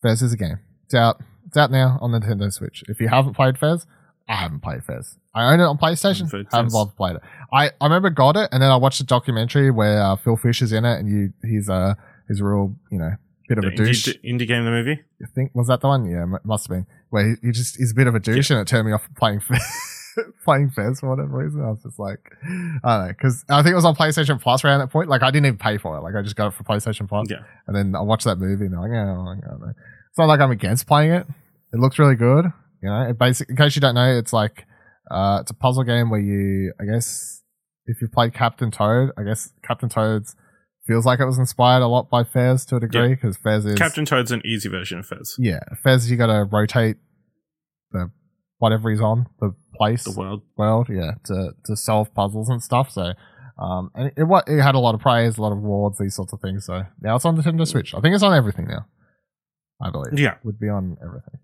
Fez is a game. It's out. It's out now on Nintendo Switch. If you haven't played Fez, I haven't played Fez. I own it on PlayStation. I haven't played bothered it. I, I remember got it, and then I watched a documentary where uh, Phil Fish is in it, and you he's a he's a real you know bit of the a douche. indie, indie game, the movie. I think was that the one? Yeah, m- must have been. Where he, he just he's a bit of a douche, and it turned me off playing playing Fez for whatever reason. I was just like, I don't know, because I think it was on PlayStation Plus around that point. Like I didn't even pay for it. Like I just got it for PlayStation Plus, Yeah, and then I watched that movie, and I'm like, yeah, I don't know. It's not like I'm against playing it. It looks really good. You know, it basic. In case you don't know, it's like uh, it's a puzzle game where you, I guess, if you played Captain Toad, I guess Captain Toad's feels like it was inspired a lot by Fez to a degree because Fez is Captain Toad's an easy version of Fez. yeah, Fez, you got to rotate the whatever he's on the place The world. world, yeah, to to solve puzzles and stuff. So, um, and it what it had a lot of praise, a lot of awards, these sorts of things. So now it's on the Nintendo Switch. I think it's on everything now. I believe. Yeah, would be on everything.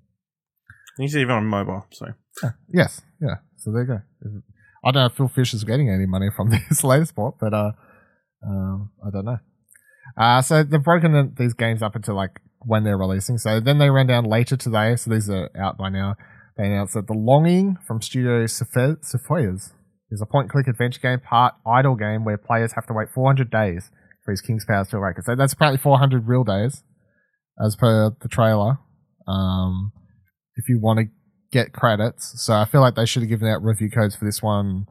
He's even on mobile. So Yes, yeah. So there you go. I don't know if Phil Fish is getting any money from this latest port, but uh, um, I don't know. Uh, so they've broken these games up into like when they're releasing. So then they ran down later today. So these are out by now. They announced that The Longing from Studio Sephe- is a point click adventure game, part idle game where players have to wait 400 days for his King's Power to awaken. So that's apparently 400 real days, as per the trailer. Um, if you want to get credits. So I feel like they should have given out review codes for this one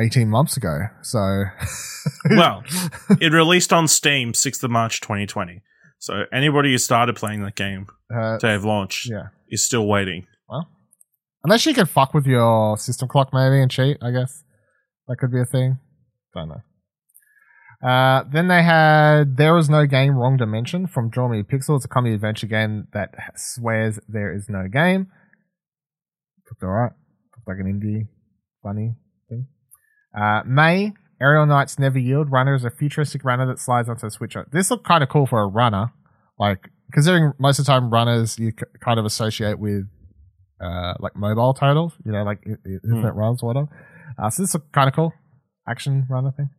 18 months ago. So, Well, it released on Steam 6th of March 2020. So anybody who started playing that game uh, to have launched yeah. is still waiting. Well, unless you can fuck with your system clock maybe and cheat, I guess. That could be a thing. Don't know. Uh, then they had There Is No Game Wrong Dimension from Draw Me a Pixel. It's a comedy adventure game that swears there is no game. Looked alright. Looked like an indie funny thing. Uh, May, Aerial Knights Never Yield. Runner is a futuristic runner that slides onto a switch. This looked kind of cool for a runner. Like, considering most of the time runners you c- kind of associate with uh, like mobile titles, you know, like i- Infinite Runs or whatever. Uh, so this is kind of cool action runner thing.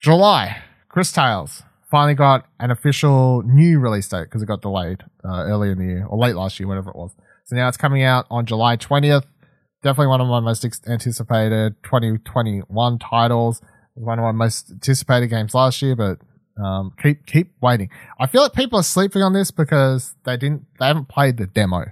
July, Cris Tales finally got an official new release date because it got delayed uh, early in the year or late last year, whatever it was. So now it's coming out on July 20th. Definitely one of my most anticipated 2021 titles. It was one of my most anticipated games last year, but um, keep keep waiting. I feel like people are sleeping on this because they didn't they haven't played the demo.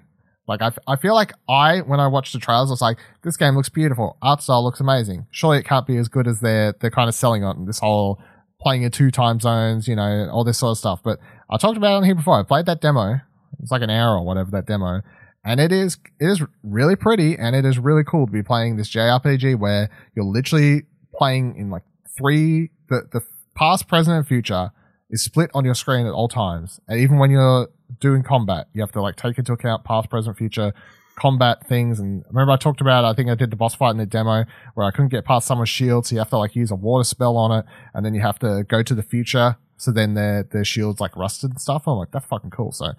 Like I, f- I feel like I when I watched the trailers, I was like, this game looks beautiful, art style looks amazing. Surely it can't be as good as they're they're kind of selling on this whole playing in two time zones, you know, all this sort of stuff. But I talked about it on here before. I played that demo. It's like an hour or whatever that demo, and it is it is really pretty and it is really cool to be playing this JRPG where you're literally playing in like three the the past, present, and future is split on your screen at all times. And even when you're doing combat, you have to like take into account past, present, future combat things. And remember, I talked about, I think I did the boss fight in the demo where I couldn't get past someone's shield. So you have to like use a water spell on it. And then you have to go to the future. So then their, their shield's like rusted and stuff. I'm like, that's fucking cool. So,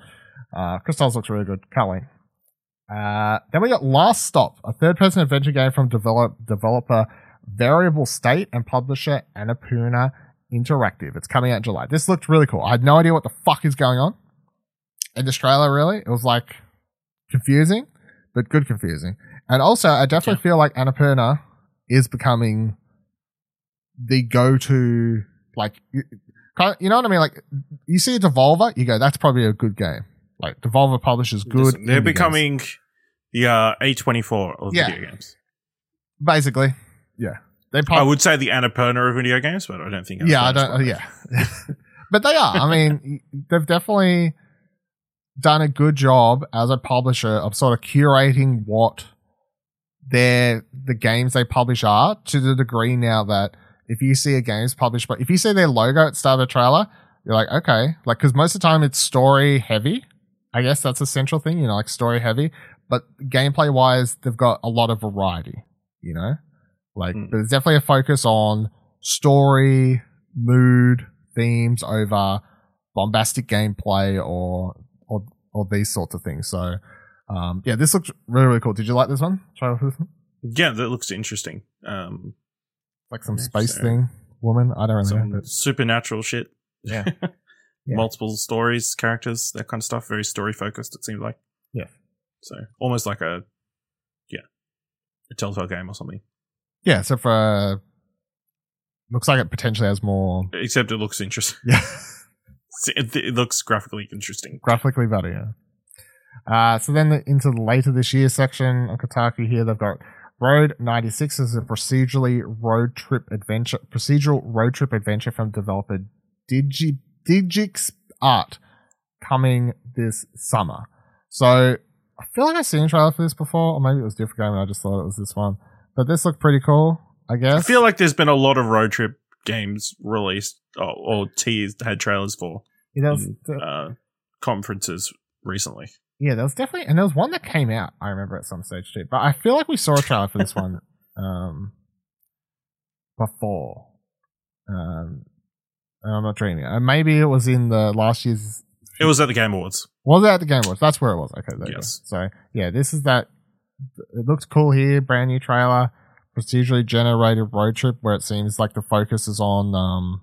uh, Cris Tales looks really good. Can't wait. Uh, then we got Last Stop, a third person adventure game from develop, developer Variable State and publisher Annapurna Interactive. It's coming out in July. This looked really cool. I had no idea what the fuck is going on in this trailer, really. It was like confusing, but good confusing. And also, I definitely feel like Annapurna is becoming the go to Like, you, you know what I mean? Like, you see a Devolver, you go, that's probably a good game. Like, Devolver publishes good. They're indie games. becoming the uh, A24 of Yeah. video games. basically, yeah. They I would say the Annapurna of video games, but I don't think. yeah, I don't. Yeah, but they are. I mean, they've definitely done a good job as a publisher of sort of curating what their the games they publish are to the degree now that if you see a game's published, but if you see their logo at the start of a trailer, you're like, okay, like because most of the time it's story heavy. I guess that's a central thing, you know, like story heavy. But gameplay wise, they've got a lot of variety, you know, like Mm. there's definitely a focus on story, mood, themes over bombastic gameplay or or or these sorts of things. So, um, yeah, this looks really really cool. Did you like this one? Try this one? Yeah, that looks interesting. Um, Like some space so- thing, woman. I don't really some know. But supernatural shit. Yeah. Yeah. Multiple stories, characters, that kind of stuff. Very story focused. It seems like. Yeah. So almost like a, yeah, a Telltale game or something. Yeah, so for uh, looks like it potentially has more. Except it looks interesting. Yeah. It, it looks graphically interesting. graphically better. Yeah. Uh, so then the, into the later this year section on Kotaku here, they've got Road 96 is a procedurally road trip adventure, procedural road trip adventure from developer Digi, Digix Art coming this summer. So I feel like I've seen a trailer for this before, or maybe it was a different game and I just thought it was this one. But this looked pretty cool, I guess. I feel like there's been a lot of road trip games released or, or teased, had trailers for Yeah, was- in, there- uh, conferences recently. Yeah, there was definitely, and there was one that came out. I remember at some stage too, but I feel like we saw a trailer for this one um, before. Um, I'm not dreaming. Uh, maybe it was in the last year's. It was at the Game Awards. Was it at the Game Awards? That's where it was. Okay, Yes. go. So yeah, this is that. It looks cool here. Brand new trailer, procedurally generated road trip, where it seems like the focus is on um,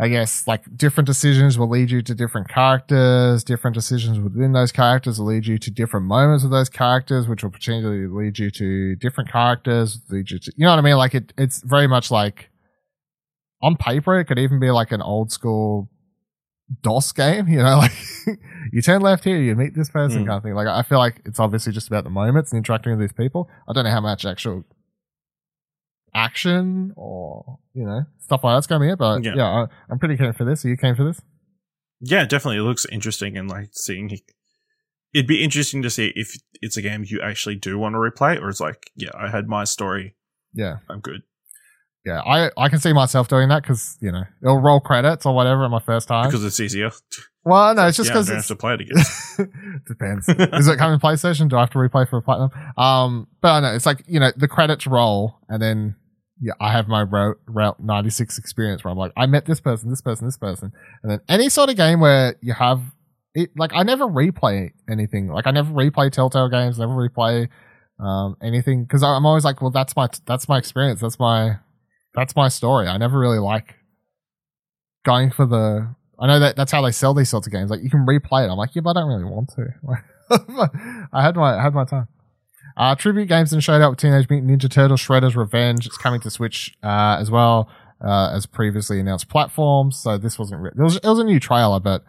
I guess like different decisions will lead you to different characters. Different decisions within those characters will lead you to different moments of those characters, which will potentially lead you to different characters. Lead you to, you know what I mean? Like it, it's very much like on paper, it could even be like an old school DOS game. You know, like you turn left here, you meet this person, Hmm. kind of thing. Like I feel like it's obviously just about the moments and interacting with these people. I don't know how much actual action or you know stuff like that's going to be it. But yeah, Yeah. I, I'm pretty keen for this. Are you keen for this? Yeah, definitely. It looks interesting and like seeing. It'd be interesting to see if it's a game you actually do want to replay, or it's like, yeah, I had my story, Yeah, I'm good. Yeah. I I can see myself doing that because you know it'll roll credits or whatever at my first time. Because it's easier. well, no, it's just yeah, I because don't have to play it again. Depends. Is it coming PlayStation? Do I have to replay for a platinum? Um, but I know it's like you know the credits roll, and then yeah, I have my route Route ninety six experience where I'm like, I met this person, this person, this person, and then any sort of game where you have it. Like I never replay anything. Like I never replay Telltale games. Never replay um anything because I'm always like, well, that's my that's my experience. That's my that's my story. I never really like going for the I know that that's how they sell these sorts of games. Like you can replay it. I'm like, yeah, but I don't really want to. I had my I had my time. Uh, tribute games and showed up with Teenage Mutant Ninja Turtles Shredder's Revenge. It's coming to Switch uh, as well uh, as previously announced platforms. So this wasn't re- it was it was a new trailer, but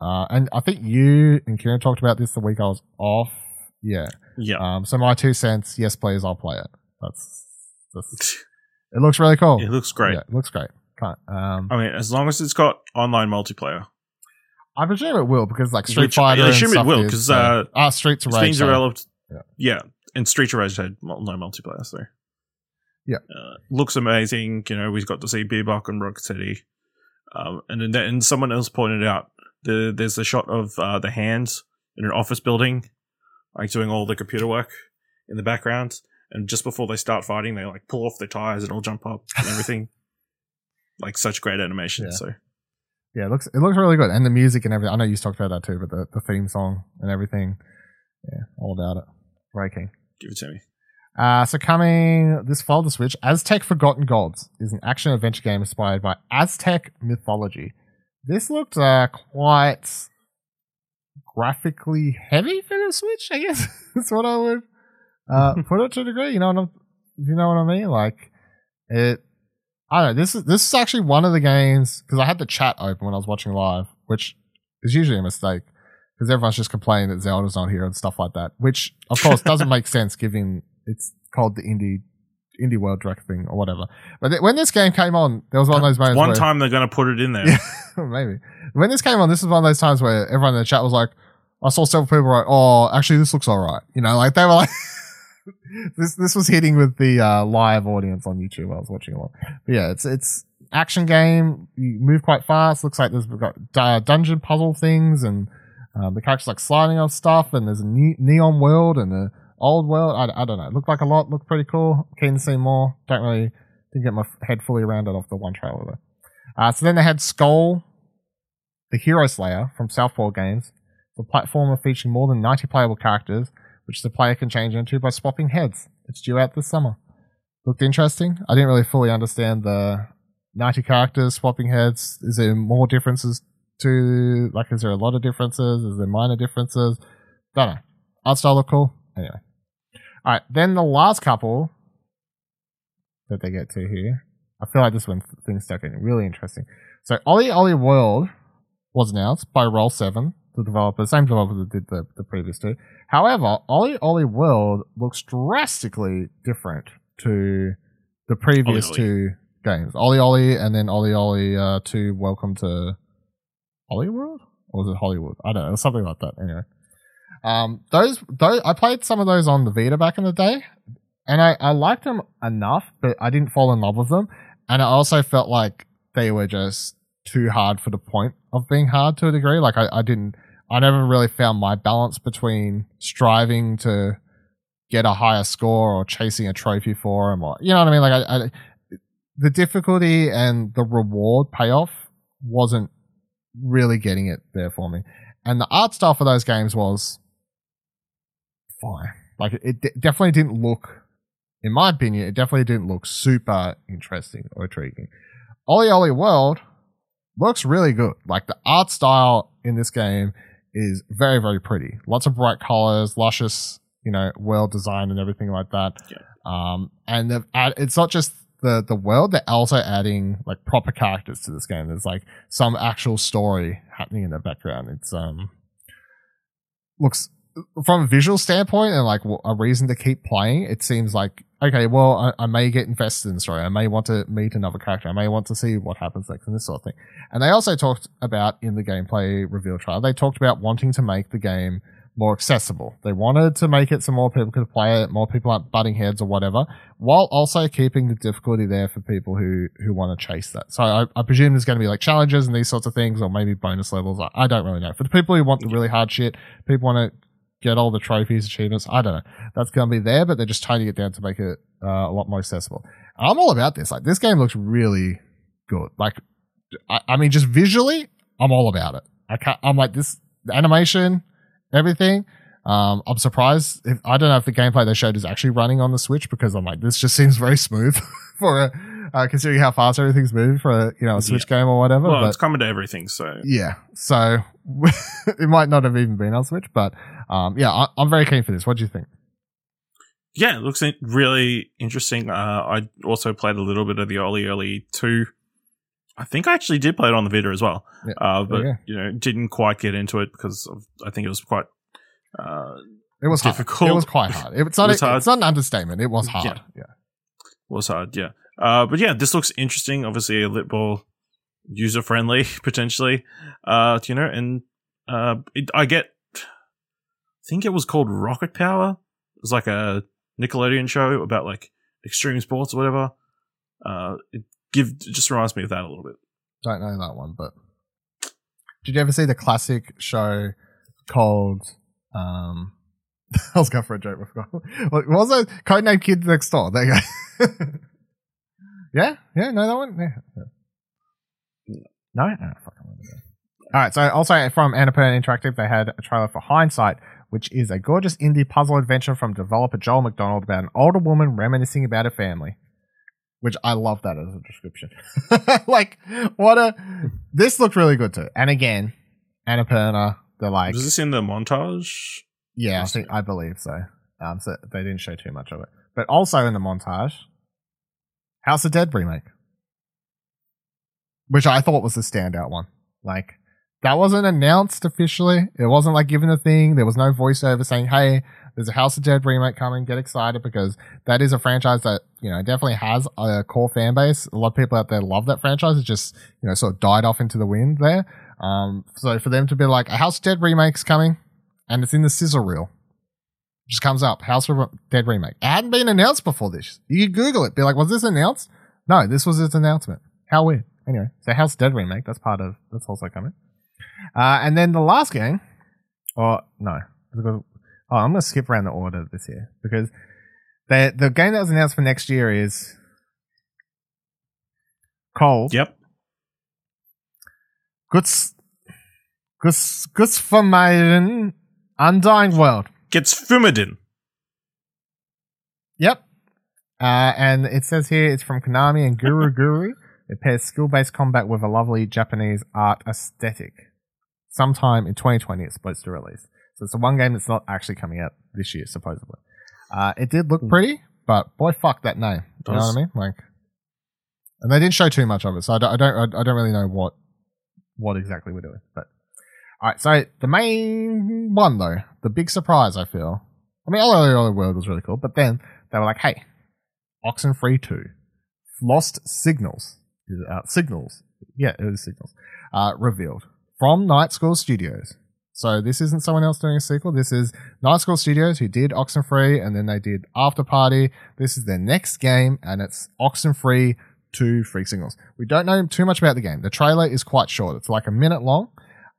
uh, and I think you and Kieran talked about this the week I was off. Yeah. yeah. Um. So my two cents. Yes, please. I'll play it. That's, that's it. Looks really cool. it looks great. Yeah, it looks great. Can't, um, I mean, as long as it's got online multiplayer. I presume it will because like Street Which- Fighter. I assume it will, because uh, ah Streets of Rage. developed. Yeah. Yeah. And Street of Rage had no multiplayer, so. Yeah. Uh, looks amazing. You know, we've got to see Bebop and Rocksteady. Um, and then and someone else pointed out the there's a shot of uh, the hands in an office building, like doing all the computer work in the background. And just before they start fighting, they like pull off their tires and all jump up and everything. like such great animation. Yeah. So Yeah, it looks it looks really good, and the music and everything. I know you talked about that too, but the, the theme song and everything, yeah, all about it. Keen. give it to me. Uh, so coming this fall to Switch, Aztec Forgotten Gods is an action adventure game inspired by Aztec mythology. This looked uh, quite graphically heavy for the Switch. I guess that's what I would uh, put it to a degree. You know what I'm, you know what I mean? Like it. I don't know. This is this is actually one of the games because I had the chat open when I was watching live, which is usually a mistake because everyone's just complaining that Zelda's not here and stuff like that. Which of course doesn't make sense given it's called the indie indie world direct thing or whatever. But th- when this game came on, there was one of those moments. One where, time they're going to put it in there. Yeah. maybe when this came on, this is one of those times where everyone in the chat was like, I saw several people like, "Oh, actually, this looks all right." You know, like they were like. this this was hitting with the uh, live audience on YouTube. I was watching a lot. But yeah, it's it's action game. You move quite fast. Looks like there's got uh, dungeon puzzle things, and um, the characters like sliding on stuff. And there's a ne- neon world and a old world. I, I don't know. It looked like a lot. Looked pretty cool. Keen to see more. Don't really didn't get my head fully around it off the one trailer though. Uh, so then they had Skull, the Hero Slayer from Southpaw Games, the platformer featuring more than 90 playable characters which the player can change into by swapping heads. It's due out this summer. Looked interesting. I didn't really fully understand the 90 characters swapping heads. Is there more differences to, like, is there a lot of differences? Is there minor differences? Don't know. Art style look cool. Anyway. Alright, then the last couple that they get to here. I feel like this one things start getting really interesting. So OlliOlli World was announced by Roll7, the developer, same developer that did the, the previous two. However, OlliOlli World looks drastically different to the previous Ollie two games. OlliOlli and then OlliOlli uh, 2 Welcome to Hollywood? Or was it Hollywood? I don't know, something like that. Anyway. Um, those, those, I played some of those on the Vita back in the day, and I, I liked them enough, but I didn't fall in love with them. And I also felt like they were just too hard for the point of being hard to a degree. Like I, I didn't, I never really found my balance between striving to get a higher score or chasing a trophy for them or, you know what I mean? Like I, I the difficulty and the reward payoff wasn't really getting it there for me. And the art style for those games was fine. Like it, it definitely didn't look, in my opinion, it definitely didn't look super interesting or intriguing. OlliOlli World looks really good. Like the art style in this game is very, very pretty. Lots of bright colors, luscious, you know, world design and everything like that. Yeah. Um, and they've add, it's not just the, the world, they're also adding like proper characters to this game. There's like some actual story happening in the background. It's, um, looks from a visual standpoint and like a reason to keep playing, it seems like okay, well, I, I, may get invested in the story. I may want to meet another character. I may want to see what happens next and this sort of thing. And they also talked about in the gameplay reveal trial, they talked about wanting to make the game more accessible. They wanted to make it so more people could play it, more people aren't butting heads or whatever, while also keeping the difficulty there for people who, who want to chase that. So I, I presume there's going to be like challenges and these sorts of things, or maybe bonus levels. I, I don't really know. For the people who want the really hard shit, people want to get all the trophies, achievements. I don't know. That's going to be there, but they're just toning it down to make it uh, a lot more accessible. And I'm all about this. Like, this game looks really good. Like, I, I mean, just visually, I'm all about it. I can't, I'm like, this animation, everything. Um, I'm surprised. If, I don't know if the gameplay they showed is actually running on the Switch because I'm like, this just seems very smooth for a, uh, considering how fast everything's moving for a, you know, a Switch yeah. game or whatever. Well, but, it's coming to everything, so. Yeah. So it might not have even been on Switch, but, um, yeah, I, am very keen for this. What do you think? Yeah, it looks really interesting. Uh, I also played a little bit of the OlliOlli 2. I think I actually did play it on the Vita as well. Yeah. Uh, but, yeah. you know, didn't quite get into it because of, I think it was quite, uh, it was difficult. Hard. It was quite hard. It's not, it hard. it's not an understatement. It was hard. Yeah. yeah. It was hard, yeah. Uh, but yeah, this looks interesting. Obviously, a little more user friendly potentially. Uh, you know, and uh, it, I get. Think it was called Rocket Power. It was like a Nickelodeon show about like extreme sports or whatever. Uh, it give it just reminds me of that a little bit. Don't know that one, but did you ever see the classic show called? Um, I was going for a joke. I What was it? Codename Kids Next Door. There you go. Yeah, yeah, no, that one. Yeah. No, no. All right, so also from Annapurna Interactive, they had a trailer for Hindsight, which is a gorgeous indie puzzle adventure from developer Joel McDonald about an older woman reminiscing about her family. Which I love that as a description. like, what a. This looked really good too. And again, Annapurna, they're like. Was this in the montage? Yeah, I think I believe so. Um, so they didn't show too much of it, but also in the montage, House of Dead remake. which I thought was the standout one. Like that wasn't announced officially. It wasn't like given a thing. There was no voiceover saying, "Hey, there's a House of Dead remake coming. Get excited!" Because that is a franchise that you know definitely has a core fan base. A lot of people out there love that franchise. It just you know sort of died off into the wind there. Um, so for them to be like a House of Dead remake's coming, and it's in the sizzle reel, just comes up House of Dead remake. It hadn't been announced before this. You could Google it, be like, was this announced? No, this was its announcement. How weird. Anyway, so House of Dead remake. That's part of that's also coming. Uh, and then the last game, or no, oh, I'm going to skip around the order this year because the the game that was announced for next year is Cold. Yep. Guts, Guts, Getsu Fuma Den, Undying World. Getsu Fuma Den. Yep. Uh, and it says here it's from Konami and Guru Guru. It pairs skill based combat with a lovely Japanese art aesthetic. Sometime in 2020, it's supposed to release. So it's the one game that's not actually coming out this year, supposedly. Uh, it did look pretty, but boy, fuck that name. Do You know what I mean? Like, and they didn't show too much of it, so I don't, I don't, I don't really know what, what exactly we're doing. But all right, so the main one though, the big surprise, I feel. I mean, OlliOlli World was really cool, but then they were like, "Hey, Oxenfree Two, Lost Signals out? Signals, yeah, it was Signals, uh, revealed from Night School Studios." So this isn't someone else doing a sequel. This is Night School Studios who did Oxenfree and then they did After Party. This is their next game and it's Oxenfree 2 Free Signals. We don't know too much about the game. The trailer is quite short. It's like a minute long.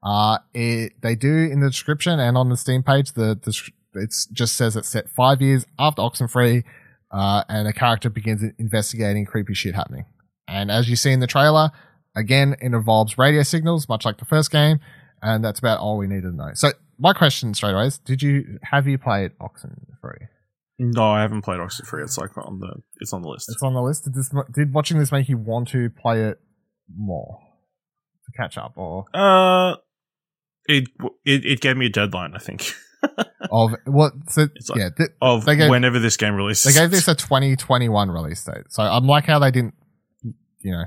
Uh, it, they do in the description and on the Steam page, the, the it just says it's set five years after Oxenfree, uh, and a character begins investigating creepy shit happening. And as you see in the trailer, again, it involves radio signals, much like the first game and that's about all we needed to know. So my question straight away is: Did you have you played Oxen Free? No, I haven't played Oxenfree. It's like on the it's on the list. It's on the list. Did this did watching this make you want to play it more to catch up, or uh, it it, it gave me a deadline. I think. of what? So like, yeah, th- of gave, whenever this game releases. They gave this a 2021 release date. So I'm like how they didn't, you know,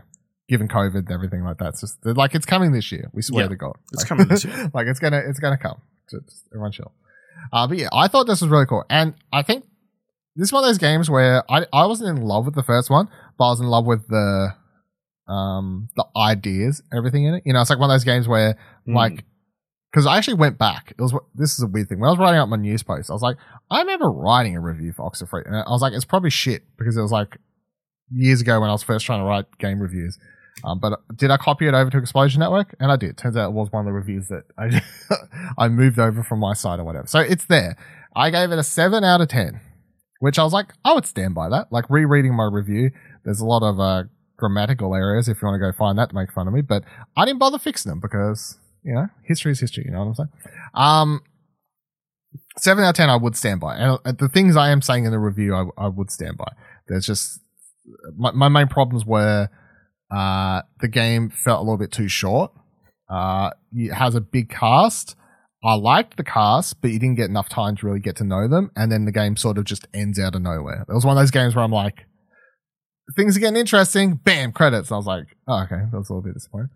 given COVID and everything like that. It's just like it's coming this year. We swear yeah, to God, it's like, coming this year. like it's gonna it's gonna come. Just everyone chill. Uh, but yeah, I thought this was really cool, and I think this is one of those games where I I wasn't in love with the first one, but I was in love with the um the ideas, everything in it. You know, it's like one of those games where mm. like because I actually went back. It was this is a weird thing. When I was writing up my news post, I was like, I remember writing a review for Oxenfree, and I was like, it's probably shit because it was like years ago when I was first trying to write game reviews. Um, but did I copy it over to Explosion Network? And I did. Turns out it was one of the reviews that I I moved over from my site or whatever. So it's there. I gave it a seven out of ten, which I was like, I would stand by that. Like rereading my review, there's a lot of uh, grammatical errors if you want to go find that to make fun of me. But I didn't bother fixing them because you know history is history. You know what I'm saying? Um, seven out of ten, I would stand by. And uh, the things I am saying in the review, I, I would stand by. There's just my, my main problems were uh, the game felt a little bit too short. Uh, it has a big cast. I liked the cast, but you didn't get enough time to really get to know them. And then the game sort of just ends out of nowhere. It was one of those games where I'm like, things are getting interesting. Bam, credits. I was like, oh, okay, that was a little bit disappointing.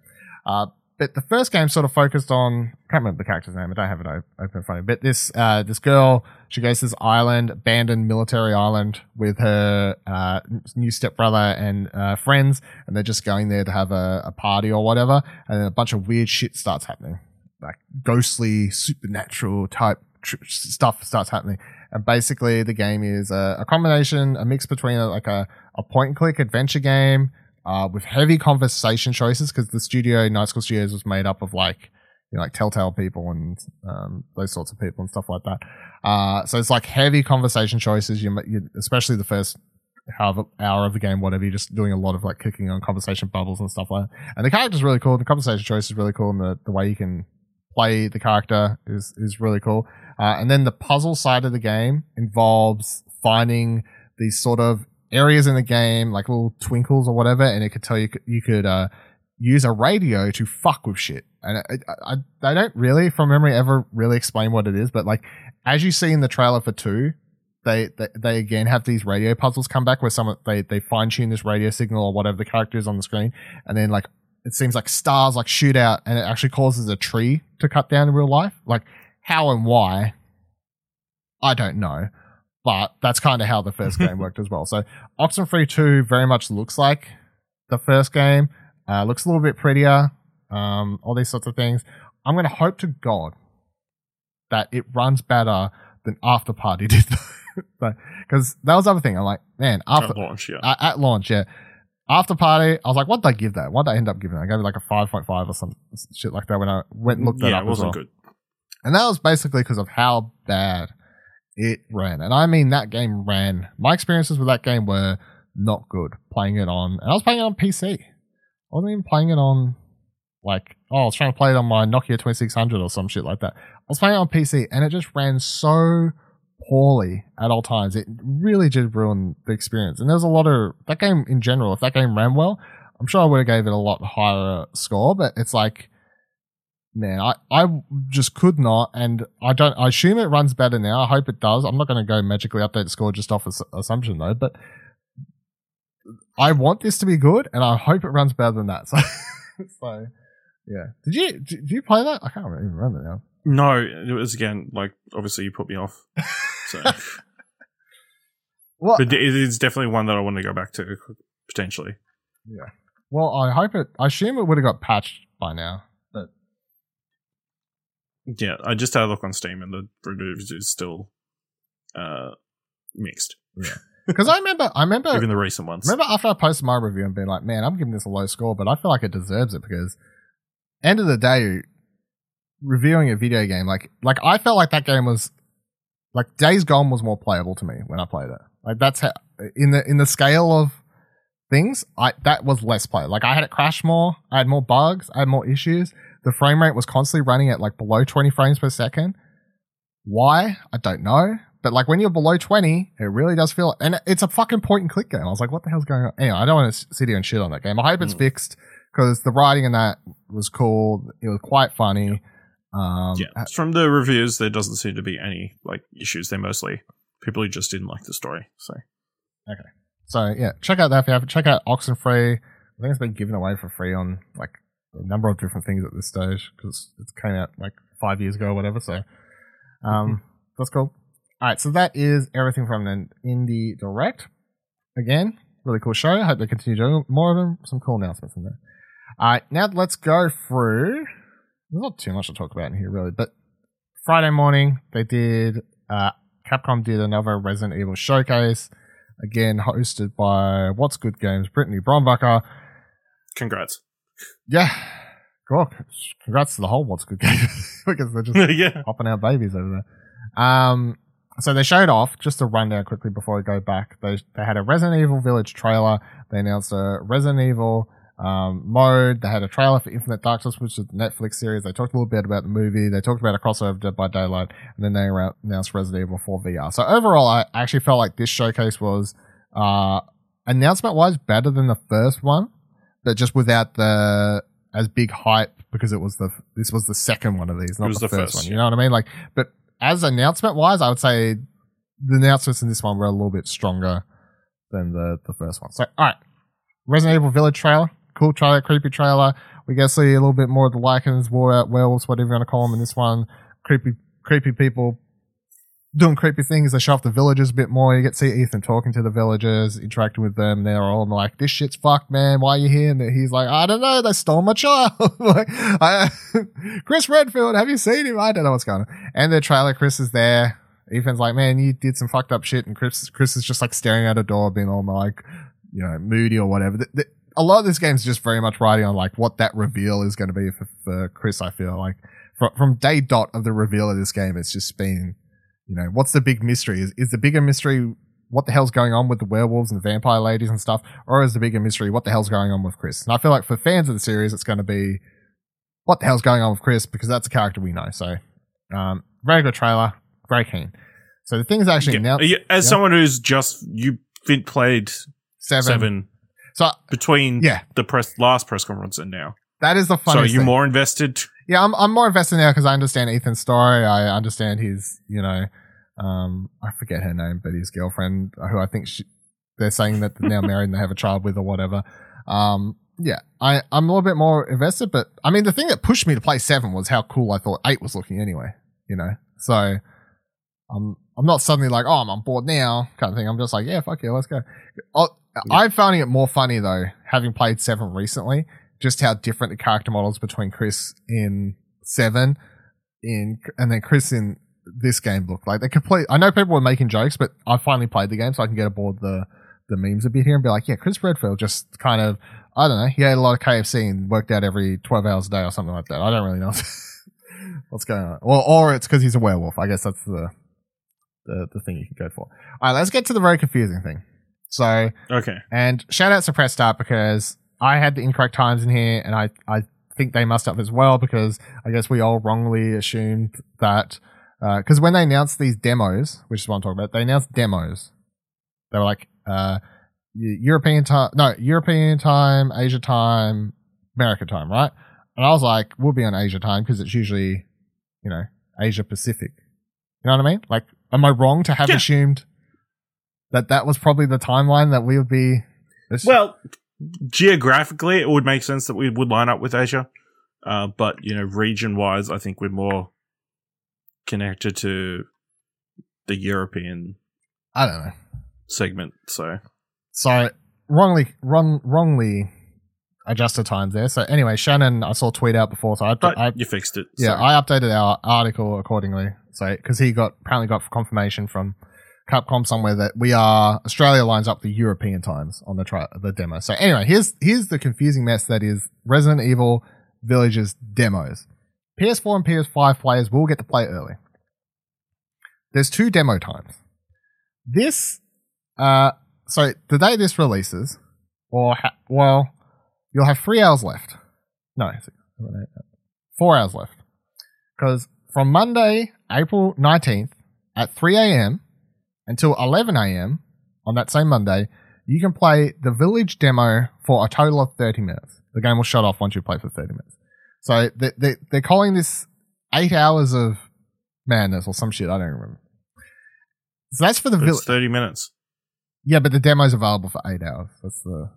Uh, but the first game sort of focused on I can't remember the character's name. I don't have it open in front of me. But this uh, this girl, she goes to this island, abandoned military island, with her uh, new stepbrother and uh, friends, and they're just going there to have a, a party or whatever. And then a bunch of weird shit starts happening, like ghostly, supernatural type stuff starts happening. And basically, the game is a, a combination, a mix between a, like a, a point and click adventure game uh, with heavy conversation choices because the studio, Night School Studios, was made up of like, you know, like Telltale people and um, those sorts of people and stuff like that. Uh, so it's like heavy conversation choices. You, you, especially the first hour of the game, whatever. You're just doing a lot of like clicking on conversation bubbles and stuff like that. And the character's really cool. The conversation choice is really cool, and the, the way you can play the character is is really cool. Uh, and then the puzzle side of the game involves finding these sort of areas in the game, like little twinkles or whatever, and it could tell you you could uh, use a radio to fuck with shit. And I, I, I don't really, from memory, ever really explain what it is, but like as you see in the trailer for two, they, they, they again have these radio puzzles come back where some they they fine tune this radio signal or whatever the character is on the screen, and then like it seems like stars like shoot out and it actually causes a tree to cut down in real life. Like how and why, I don't know. But that's kind of how the first game worked as well. So Oxenfree 2 very much looks like the first game. Uh, looks a little bit prettier. Um, all these sorts of things. I'm going to hope to God that it runs better than After Party did. Because that was the other thing. I'm like, man, after At launch, yeah. at, at launch, yeah. After party, I was like, what did I give that? What did I end up giving? I gave it like a 5.5 or some shit like that when I went and looked that yeah, up it wasn't as well. good. And that was basically because of how bad it ran. And I mean, that game ran. My experiences with that game were not good playing it on, and I was playing it on PC. I wasn't even playing it on, like, oh, I was trying to play it on my Nokia 2600 or some shit like that. I was playing it on PC, and it just ran so poorly at all times. It really did ruin the experience. And there's a lot of that game in general. If that game ran well, I'm sure I would have gave it a lot higher score. But it's like, man, I I just could not, and I don't. I assume it runs better now. I hope it does. I'm not going to go magically update the score just off ass- assumption though, but. I want this to be good, and I hope it runs better than that. So, so yeah. Did you did you play that? I can't even remember now. No, it was again like obviously you put me off. So, What? but it is definitely one that I want to go back to potentially. Yeah. Well, I hope it. I assume it would have got patched by now. Yeah, I just had a look on Steam and the reviews is still uh mixed, Yeah. because I remember, I remember, even the recent ones. remember after I posted my review and being like, "Man, I'm giving this a low score," but I feel like it deserves it because, end of the day, reviewing a video game like like I felt like that game was like Days Gone was more playable to me when I played it. Like that's how in the in the scale of things, I that was less play. Like I had it crash more, I had more bugs, I had more issues. The frame rate was constantly running at like below 20 frames per second. Why? I don't know. But like when you're below 20, it really does feel and it's a fucking point and click game. I was like, what the hell's going on? Anyway, I don't want to sit here and shit on that game. I hope it's Mm. fixed because the writing in that was cool. It was quite funny. Um, yeah, from the reviews, there doesn't seem to be any like issues. They're mostly people who just didn't like the story. So okay. So yeah, check out that if you haven't. Check out Oxenfree. I think it's been given away for free on like a number of different things at this stage because it came out like five years ago or whatever. So um, that's cool. All right, so that is everything from an indie direct. Again, really cool show. I hope they continue doing more of them. Some cool announcements in there. All right, now let's go through. There's not too much to talk about in here, really, but Friday morning they did. Uh, Capcom did another Resident Evil showcase again hosted by What's Good Games, Brittany Brombacher. congrats. Yeah, cool. Congrats to the whole What's Good Games because they're just yeah, popping out babies over there. Um, so they showed off just to run down quickly before we go back. They they had a Resident Evil Village trailer. They announced a Resident Evil um, mode. They had a trailer for Infinite Darkness, which is the Netflix series. They talked a little bit about the movie. They talked about a crossover Dead by Daylight, and then they announced Resident Evil 4 VR. So overall, I actually felt like this showcase was uh, announcement wise better than the first one, but just without the as big hype because it was the this was the second one of these, not was the, the first, first, one. You know what I mean? Like, but as announcement wise, I would say the announcements in this one were a little bit stronger than the the first one. So, all right, Resident Evil Village trailer, cool trailer, creepy trailer. We get to see a little bit more of the Lycans, war out werewolves, whatever you want to call them in this one. Creepy, creepy people doing creepy things. They show off the villagers a bit more. You get to see Ethan talking to the villagers, interacting with them. They're all like, "This shit's fucked, man. Why are you here?" And he's like, "I don't know. They stole my child." like, I, Chris Redfield, have you seen him? I don't know what's going on. And the trailer, Chris is there. Ethan's like, "Man, you did some fucked up shit," and Chris, Chris is just like staring at a door, being all like, you know, moody or whatever. The, the, a lot of this game is just very much riding on like what that reveal is going to be for, for Chris. I feel like from, from day dot of the reveal of this game, it's just been, you know, what's the big mystery? Is is the bigger mystery what the hell's going on with the werewolves and the vampire ladies and stuff, or is the bigger mystery what the hell's going on with Chris? And I feel like for fans of the series, it's going to be what the hell's going on with Chris because that's a character we know. So, um, very good trailer, very keen. So the thing's actually Yeah. now Yeah, As yeah. someone who's just you played seven. seven, So between Yeah. the press last press conference and now, that is the funny. so are you thing. more invested? Yeah, I'm I'm more invested now because I understand Ethan's story. I understand his, you know, um, I forget her name, but his girlfriend, who I think she, they're saying that they're now married and they have a child with or whatever. Um, yeah, I, I'm a little bit more invested, but I mean, the thing that pushed me to play seven was how cool I thought eight was looking anyway, you know? So I'm, I'm not suddenly like, oh, I'm on board now kind of thing. I'm just like, yeah, fuck yeah, let's go. Oh, I'm finding it more funny though, having played seven recently, just how different the character models between Chris in seven in, and then Chris in this game look like. They complete, I know people were making jokes, but I finally played the game so I can get aboard the, the memes a bit here and be like, yeah, Chris Redfield just kind of, I don't know, he ate a lot of KFC and worked out every 12 hours a day or something like that. I don't really know what's going on. Well, or it's because he's a werewolf. I guess that's the, the, the thing you can go for. All right, let's get to the very confusing thing. So, Okay. and shout out to Press Start because I had the incorrect times in here and I, I think they messed up as well because I guess we all wrongly assumed that, because when they announced these demos, which is what I'm talking about, they announced demos. They were like, uh, European time, no, European time, Asia time, America time, right? And I was like, we'll be on Asia time because it's usually, you know, Asia Pacific. You know what I mean? Like, am I wrong to have Yeah. assumed that that was probably the timeline that we would be? Well, geographically, it would make sense that we would line up with Asia. Uh, but, you know, region wise, I think we're more connected to the European I don't know. segment. So, So wrongly, wrong, wrongly adjusted times there. So anyway, Shannon, I saw a tweet out before, so I, but I you fixed it. yeah, so. I updated our article accordingly. So because he got apparently got confirmation from Capcom somewhere that we are Australia lines up the European times on the tri- the demo. So anyway, here's here's the confusing mess that is Resident Evil Villages demos. PS4 and PS5 players will get to play early. There's two demo times. This, uh, so the day this releases, or ha- well, you'll have three hours left. No, four hours left. Because from Monday, April 19th at 3 a.m. until 11 a.m. on that same Monday, you can play the village demo for a total of 30 minutes. The game will shut off once you play for 30 minutes. So they, they, they're calling this eight hours of madness or some shit. I don't remember. So that's for the village. 30 minutes. Yeah, but the demo's available for eight hours. That's the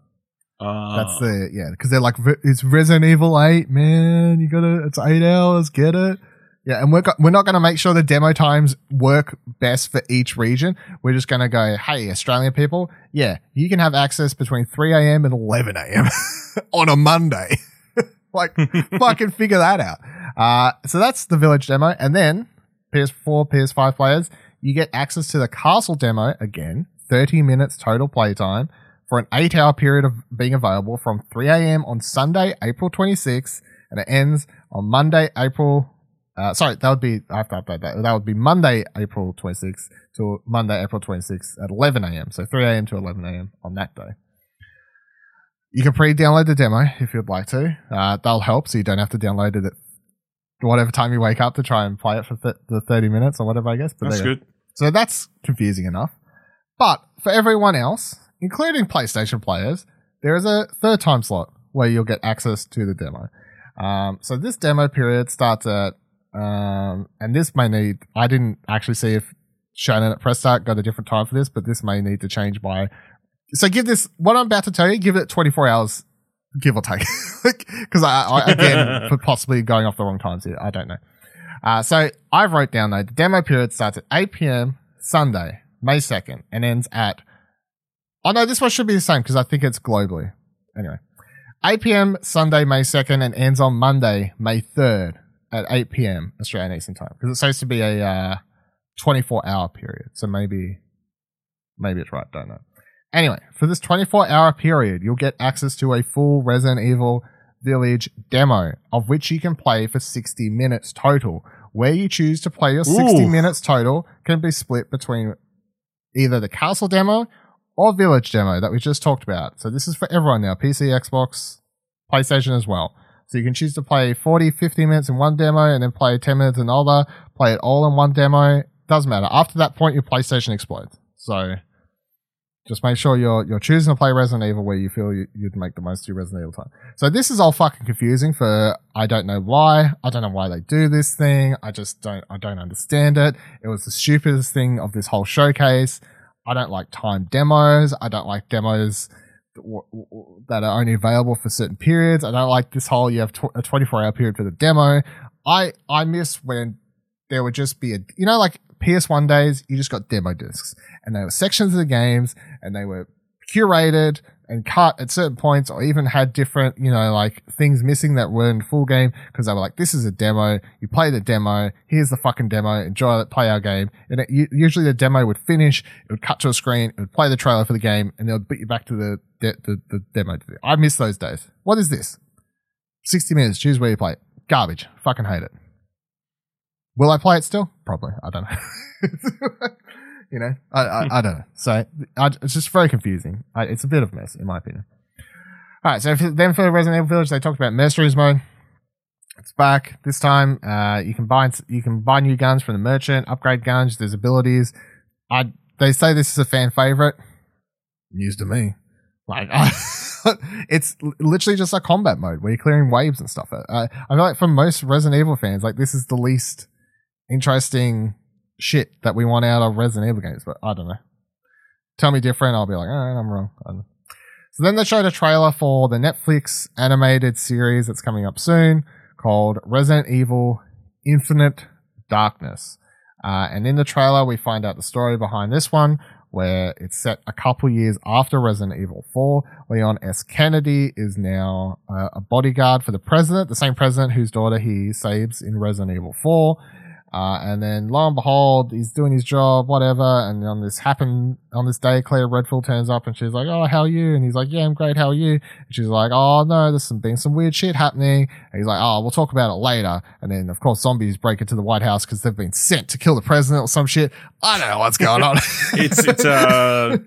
Uh, that's the yeah because they're like it's Resident Evil Eight, man. You gotta it's eight hours. Get it? Yeah, and we're go- we're not gonna make sure the demo times work best for each region. We're just gonna go, hey, Australian people, yeah, you can have access between three a.m. and eleven a.m. on a Monday. like, fucking figure that out. Uh, so that's the village demo, and then PS4, PS5 players, you get access to the castle demo again, 30 minutes total playtime for an eight hour period of being available from 3 a.m. on Sunday, April 26th, and it ends on Monday, April. Uh, sorry, that would be, to update that. That would be Monday, April 26th to Monday, April 26th at 11 a.m. So 3 a.m. to 11 a.m. on that day. You can pre-download the demo if you'd like to. Uh, that'll help, so you don't have to download it at whatever time you wake up to try and play it for th- the 30 minutes or whatever, I guess. But that's go. good. So that's confusing enough. But for everyone else, including PlayStation players, there is a third time slot where you'll get access to the demo. Um, so this demo period starts at, um, and this may need, I didn't actually see if Shannon at Press Start got a different time for this, but this may need to change by, so give this, what I'm about to tell you, give it 24 hours, give or take. Because I, I, again, for possibly going off the wrong times here, I don't know. Uh, so I wrote down though, the demo period starts at 8 p.m. Sunday, May 2nd, and ends at, oh no, this one should be the same because I think it's globally. Anyway, 8 p.m. Sunday, May 2nd, and ends on Monday, May 3rd at 8 p.m. Australian Eastern Time because it's supposed to be a uh, 24 hour period. So maybe, maybe it's right. Don't know. Anyway, for this 24 hour period, you'll get access to a full Resident Evil Village demo, of which you can play for 60 minutes total. Where you choose to play your 60 minutes total can be split between either the castle demo or village demo that we just talked about. So this is for everyone now PC, Xbox, PlayStation as well. So you can choose to play 40, 50 minutes in one demo and then play 10 minutes in another, play it all in one demo. Doesn't matter. After that point, your PlayStation explodes. So just make sure you're you're choosing to play Resident Evil where you feel you, you'd make the most of your Resident Evil time. So this is all fucking confusing for I don't know why. I don't know why they do this thing. I just don't I don't understand it. It was the stupidest thing of this whole showcase. I don't like timed demos. I don't like demos that are only available for certain periods. I don't like this whole you have tw- a 24 hour period for the demo. I I miss when there would just be a you know like PS1 days you just got demo discs and they were sections of the games and they were curated and cut at certain points or even had different, you know, like things missing that were in full game because they were like, this is a demo. You play the demo. Here's the fucking demo. Enjoy it. Play our game. And it, usually the demo would finish. It would cut to a screen. It would play the trailer for the game and they would beat you back to the, the, the, the demo. I miss those days. What is this? 60 minutes. Choose where you play it. Garbage. Fucking hate it. Will I play it still? Probably. I don't know. You know, I, I, I don't know. So I, it's just very confusing. I, it's a bit of a mess, in my opinion. All right. So then for Resident Evil Village, they talked about mercenaries mode. It's back this time. Uh, you can buy you can buy new guns from the merchant, upgrade guns. There's abilities. I they say this is a fan favorite. News to me. Like it's literally just a combat mode where you're clearing waves and stuff. Uh, I feel like for most Resident Evil fans, like this is the least interesting shit that we want out of Resident Evil games, but I don't know. Tell me different, I'll be like, all right, I'm wrong. So then they showed a trailer for the Netflix animated series that's coming up soon called Resident Evil Infinite Darkness. Uh, and in the trailer, we find out the story behind this one, where it's set a couple years after Resident Evil 4. Leon S. Kennedy is now uh, a bodyguard for the president, the same president whose daughter he saves in Resident Evil 4. Uh, and then lo and behold, he's doing his job, whatever. And on this happen on this day, Claire Redfield turns up and she's like, "Oh, how are you?" And he's like, "Yeah, I'm great. How are you?" And she's like, "Oh no, there's some been some weird shit happening." And he's like, "Oh, we'll talk about it later." And then of course zombies break into the White House because they've been sent to kill the president or some shit. I don't know what's going on. it's it's uh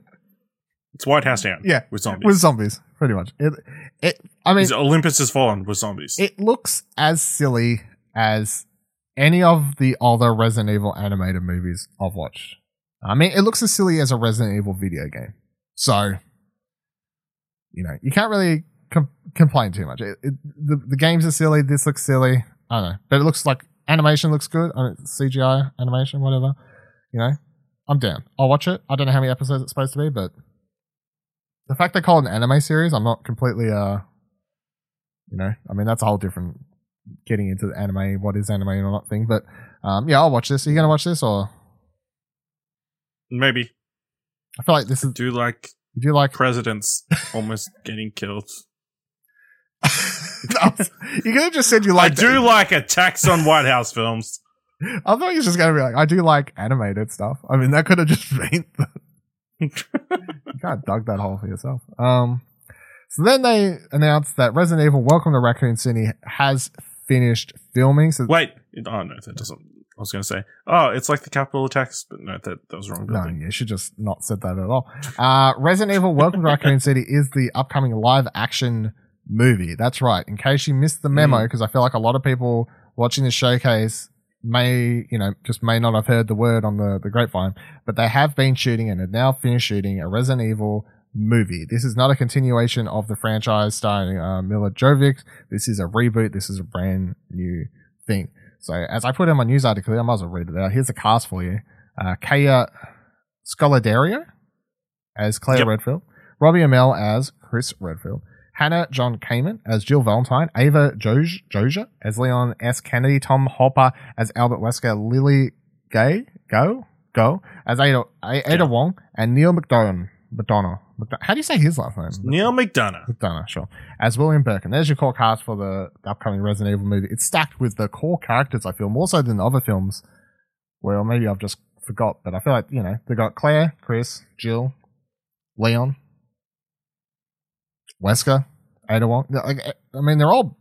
it's White House down. Yeah, with zombies. With zombies, pretty much. It it. I mean, Olympus has fallen with zombies. It looks as silly as any of the other Resident Evil animated movies I've watched. I mean, it looks as silly as a Resident Evil video game. So, you know, you can't really com- complain too much. It, it, the, the games are silly. This looks silly. I don't know. But it looks like animation looks good. I mean, CGI animation, whatever. You know, I'm down. I'll watch it. I don't know how many episodes it's supposed to be, but the fact they call it an anime series, I'm not completely, uh, you know, I mean, that's a whole different getting into the anime, what is anime or not thing. But um, yeah, I'll watch this. Are you gonna watch this or maybe? I feel like this is. Do like do you like presidents almost getting killed? you could have just said you like. I do like attacks on White House films. I thought you were just gonna be like, I do like animated stuff. I mean, that could have just been. The- you can't dug that hole for yourself. Um, so then they announced that Resident Evil Welcome to Raccoon City has finished filming. So wait, oh no, that doesn't. I was going to say, oh, it's like the capital attacks, but no, that, that was wrong. Building. No, you should just not said that at all. Uh, Resident Evil Welcome to Raccoon City is the upcoming live action movie. That's right. In case you missed the memo, because mm. I feel like a lot of people watching the showcase may, you know, just may not have heard the word on the, the grapevine, but they have been shooting and are now finished shooting a Resident Evil movie. This is not a continuation of the franchise starring uh, Milla Jovovich. This is a reboot. This is a brand new thing. So as I put in my news article, I might as well read it out. Here's the cast for you. Uh, Kaya Scodelario as Claire yep. Redfield. Robbie Amell as Chris Redfield. Hannah John Kamen as Jill Valentine. Avan Jogia as Leon S. Kennedy. Tom Hopper as Albert Wesker. Lily Gay, Go, Go as Ada, Ada yeah. Wong. And Neil McDonough McDonough. How do you say his last name? Neil McDonough. McDonough, sure. As William Birkin. There's your core cast for the upcoming Resident Evil movie. It's stacked with the core characters, I feel, more so than the other films. Well, maybe I've just forgot, but I feel like, you know, they got Claire, Chris, Jill, Leon, Wesker, Ada Wong. Like, I mean, they're all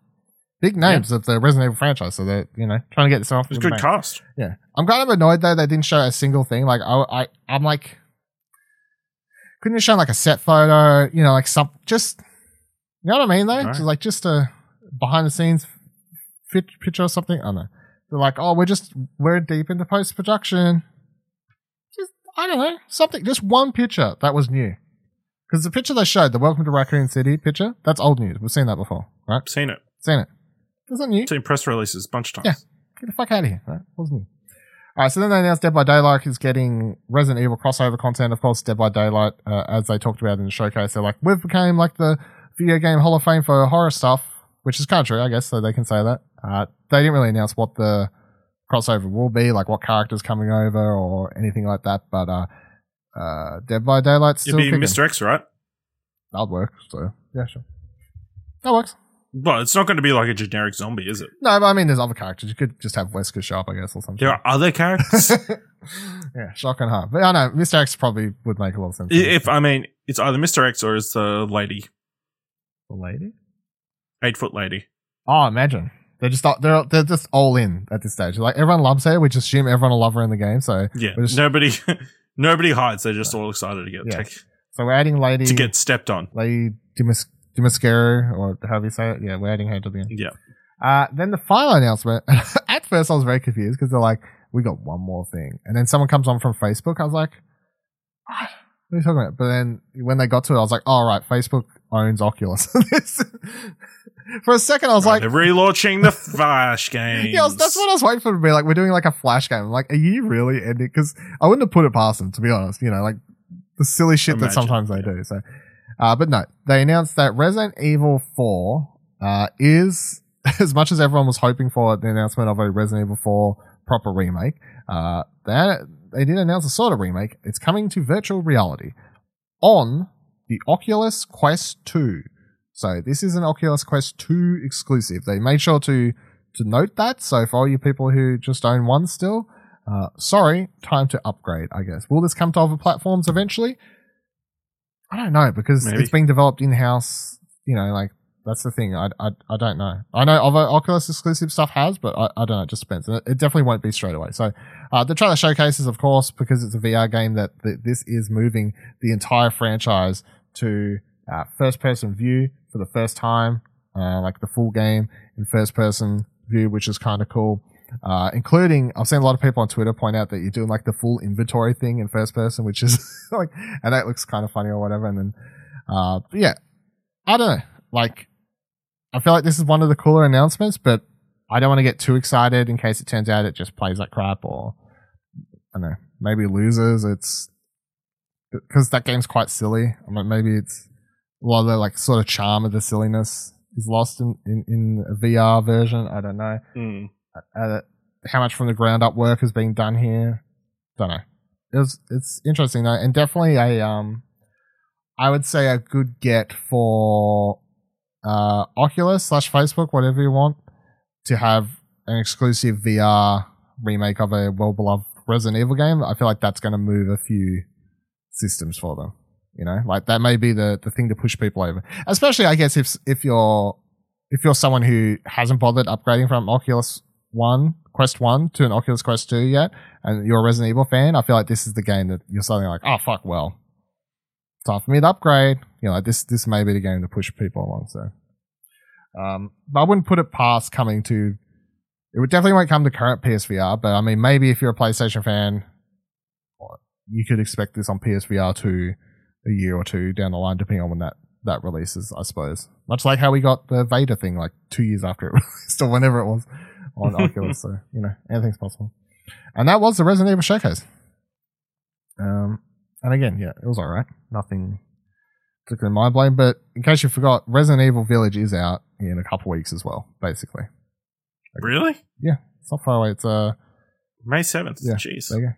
big names yeah. of the Resident Evil franchise, so they're, you know, trying to get this off. It's good cast. Yeah. I'm kind of annoyed, though, they didn't show a single thing. Like, I, I I'm like, couldn't you show like a set photo? You know, like some just you know what I mean though? Right. Just like just a behind the scenes fit picture or something. I don't know. They're like, oh, we're just we're deep into post production. Just I don't know something. Just one picture that was new. Because the picture they showed, the Welcome to Raccoon City picture, that's old news. We've seen that before, right? Seen it. Seen It's not new? Seen press releases a bunch of times. Yeah. Get the fuck out of here, right? What's new? Right, so then they announced Dead by Daylight is getting Resident Evil crossover content. Of course, Dead by Daylight, uh, as they talked about in the showcase, they're like, we've became like the video game Hall of Fame for horror stuff, which is kind of true, I guess, so they can say that. Uh, they didn't really announce what the crossover will be, like what characters coming over or anything like that, but uh, uh, Dead by Daylight still It'd be kicking. Mr. X, right? That'll work, so yeah, sure. That works. Well, it's not going to be like a generic zombie, is it? No, but I mean, there's other characters. You could just have Wesker show up, I guess, or something. There are other characters. yeah, shock and hard. But I know Mr. X probably would make a lot of sense. if I mean, it's either Mr. X or it's the lady, the lady. eight foot lady. Oh, imagine they're just they're they're just all in at this stage. Like everyone loves her. We just assume everyone will love her in the game. So Yeah, We're just- nobody, nobody hides. They're just all excited to get Yeah. tech- so we're adding lady to get stepped on. lady Dimas Dimascaro or however you say it. Yeah, we're adding her to the end. Yeah, Uh, then the final announcement. at first, I was very confused because they're like, "We got one more thing," and then someone comes on from Facebook. I was like, "Ah, "What are you talking about?" But then when they got to it, I was like, "All right, Facebook owns Oculus." For a second, I was like, they're relaunching the Flash game." "Yeah, was- that's what I was waiting for to be like." We're doing like a flash game. I'm like, are you really ending? Because I wouldn't have put it past them, to be honest. You know, like the silly shit that Imagine, sometimes they do. So, uh, but no, they announced that Resident Evil 4 uh, is, as much as everyone was hoping for the announcement of a Resident Evil 4 proper remake, uh, that they did announce a sort of remake. It's coming to virtual reality on the Oculus Quest 2. So this is an Oculus Quest 2 exclusive. They made sure to to note that. So for all you people who just own one still, uh, sorry, time to upgrade. I guess will this come to other platforms eventually? I don't know because Maybe. it's being developed in house. You know, like that's the thing. I, I I don't know. I know other Oculus exclusive stuff has, but I, I don't know. It just depends. It, it definitely won't be straight away. So uh, the trailer showcases, of course, because it's a VR game, that, that this is moving the entire franchise to uh, first person view for the first time, uh, like the full game in first person view, which is kind of cool. Uh, including, I've seen a lot of people on Twitter point out that you're doing like the full inventory thing in first person, which is like, and that looks kind of funny or whatever. And then, uh, yeah, I don't know. Like, I feel like this is one of the cooler announcements, but I don't want to get too excited in case it turns out it just plays like crap or, I don't know, maybe loses. It's, because that game's quite silly. I mean, maybe it's a lot of the like sort of charm of the silliness is lost in, in, in a VR version. I don't know Hmm. Uh, how much from the ground up work is being done here. Don't know. It's it's interesting though, and definitely a um, I would say a good get for uh Oculus slash Facebook, whatever you want, to have an exclusive VR remake of a well beloved Resident Evil game. I feel like that's going to move a few systems for them. You know, like that may be the the thing to push people over. Especially, I guess if if you're if you're someone who hasn't bothered upgrading from Oculus One, Quest One to an Oculus Quest Two yet, and you're a Resident Evil fan, I feel like this is the game that you're suddenly like, oh fuck, well, time for me to upgrade. You know, this this may be the game to push people along. So, um, but I wouldn't put it past coming to. It would definitely won't come to current PSVR, but I mean, maybe if you're a PlayStation fan, you could expect this on PSVR two a year or two down the line, depending on when that that releases, I suppose. Much like how we got the Vader thing like two years after it released or whenever it was on Oculus. So, you know, anything's possible. And that was the Resident Evil showcase. Um, and again, yeah, it was alright. Nothing particularly mind blowing, but in case you forgot, Resident Evil Village is out in a couple weeks as well, basically. Really? Yeah, it's not far away. It's uh May seventh. Yeah. Jeez. there you go.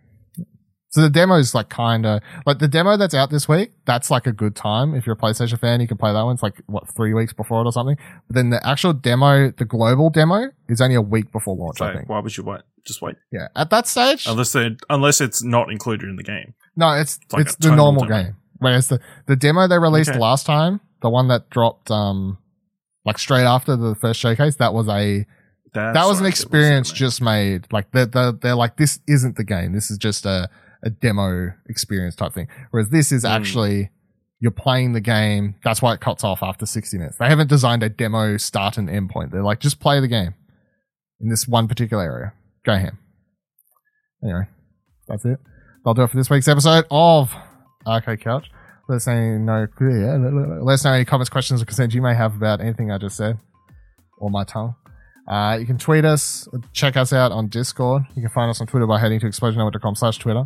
So the demo is like kind of like the demo that's out this week. That's like a good time if you're a PlayStation fan. You can play that one. It's like what three weeks before it or something. But then the actual demo, the global demo, is only a week before launch. So I think. why would you wait? Just wait. Yeah, at that stage, Unless they unless it's not included in the game. no, it's like it's the normal demo. game. Whereas the the demo they released Okay. last time, the one that dropped um like straight after the first showcase, that was a That's that was an experience a- just made. Like they're, they're, they're like, this isn't the game. This is just a, a demo experience type thing. Whereas this is Mm. actually, you're playing the game. That's why it cuts off after 60 minutes. They haven't designed a demo start and end point. They're like, just play the game in this one particular area. Go ham. Anyway, that's it. I'll do it for this week's episode of Arcade Couch. Let us know, let us know any comments, questions, or concerns you may have about anything I just said or my tongue. Uh, you can tweet us, check us out on Discord. You can find us on Twitter by heading to explosionnetwork.com slash Twitter.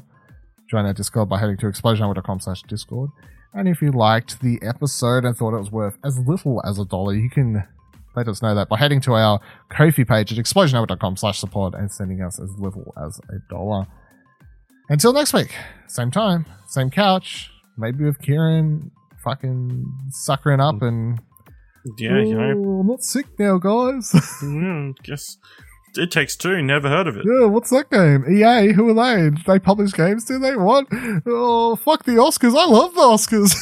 Join our Discord by heading to explosionnetwork.com slash Discord. And if you liked the episode and thought it was worth as little as a dollar, you can let us know that by heading to our Ko-fi page at explosionnetwork.com slash support and sending us as little as a dollar. Until next week, same time, same couch, maybe with Kieran fucking suckering up and Yeah, you know. "Oh, I'm not sick now, guys. Mm, guess it takes two. Never heard of it. yeah, what's that game? EA, who are they? They publish games, do they? What? Oh, fuck the Oscars. I love the Oscars.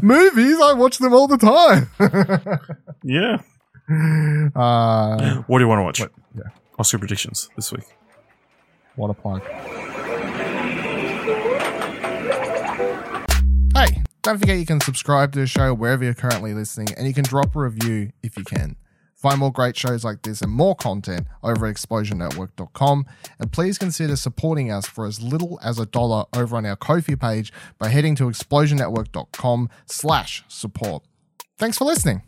Movies, I watch them all the time. yeah. uh, What do you want to watch? What- yeah. Oscar predictions this week. what a plug. Hey, don't forget you can subscribe to the show wherever you're currently listening, and you can drop a review if you can. Find more great shows like this and more content over at explosionnetwork.com. And please consider supporting us for as little as a dollar over on our Ko-fi page by heading to explosionnetwork.com slash support. Thanks for listening.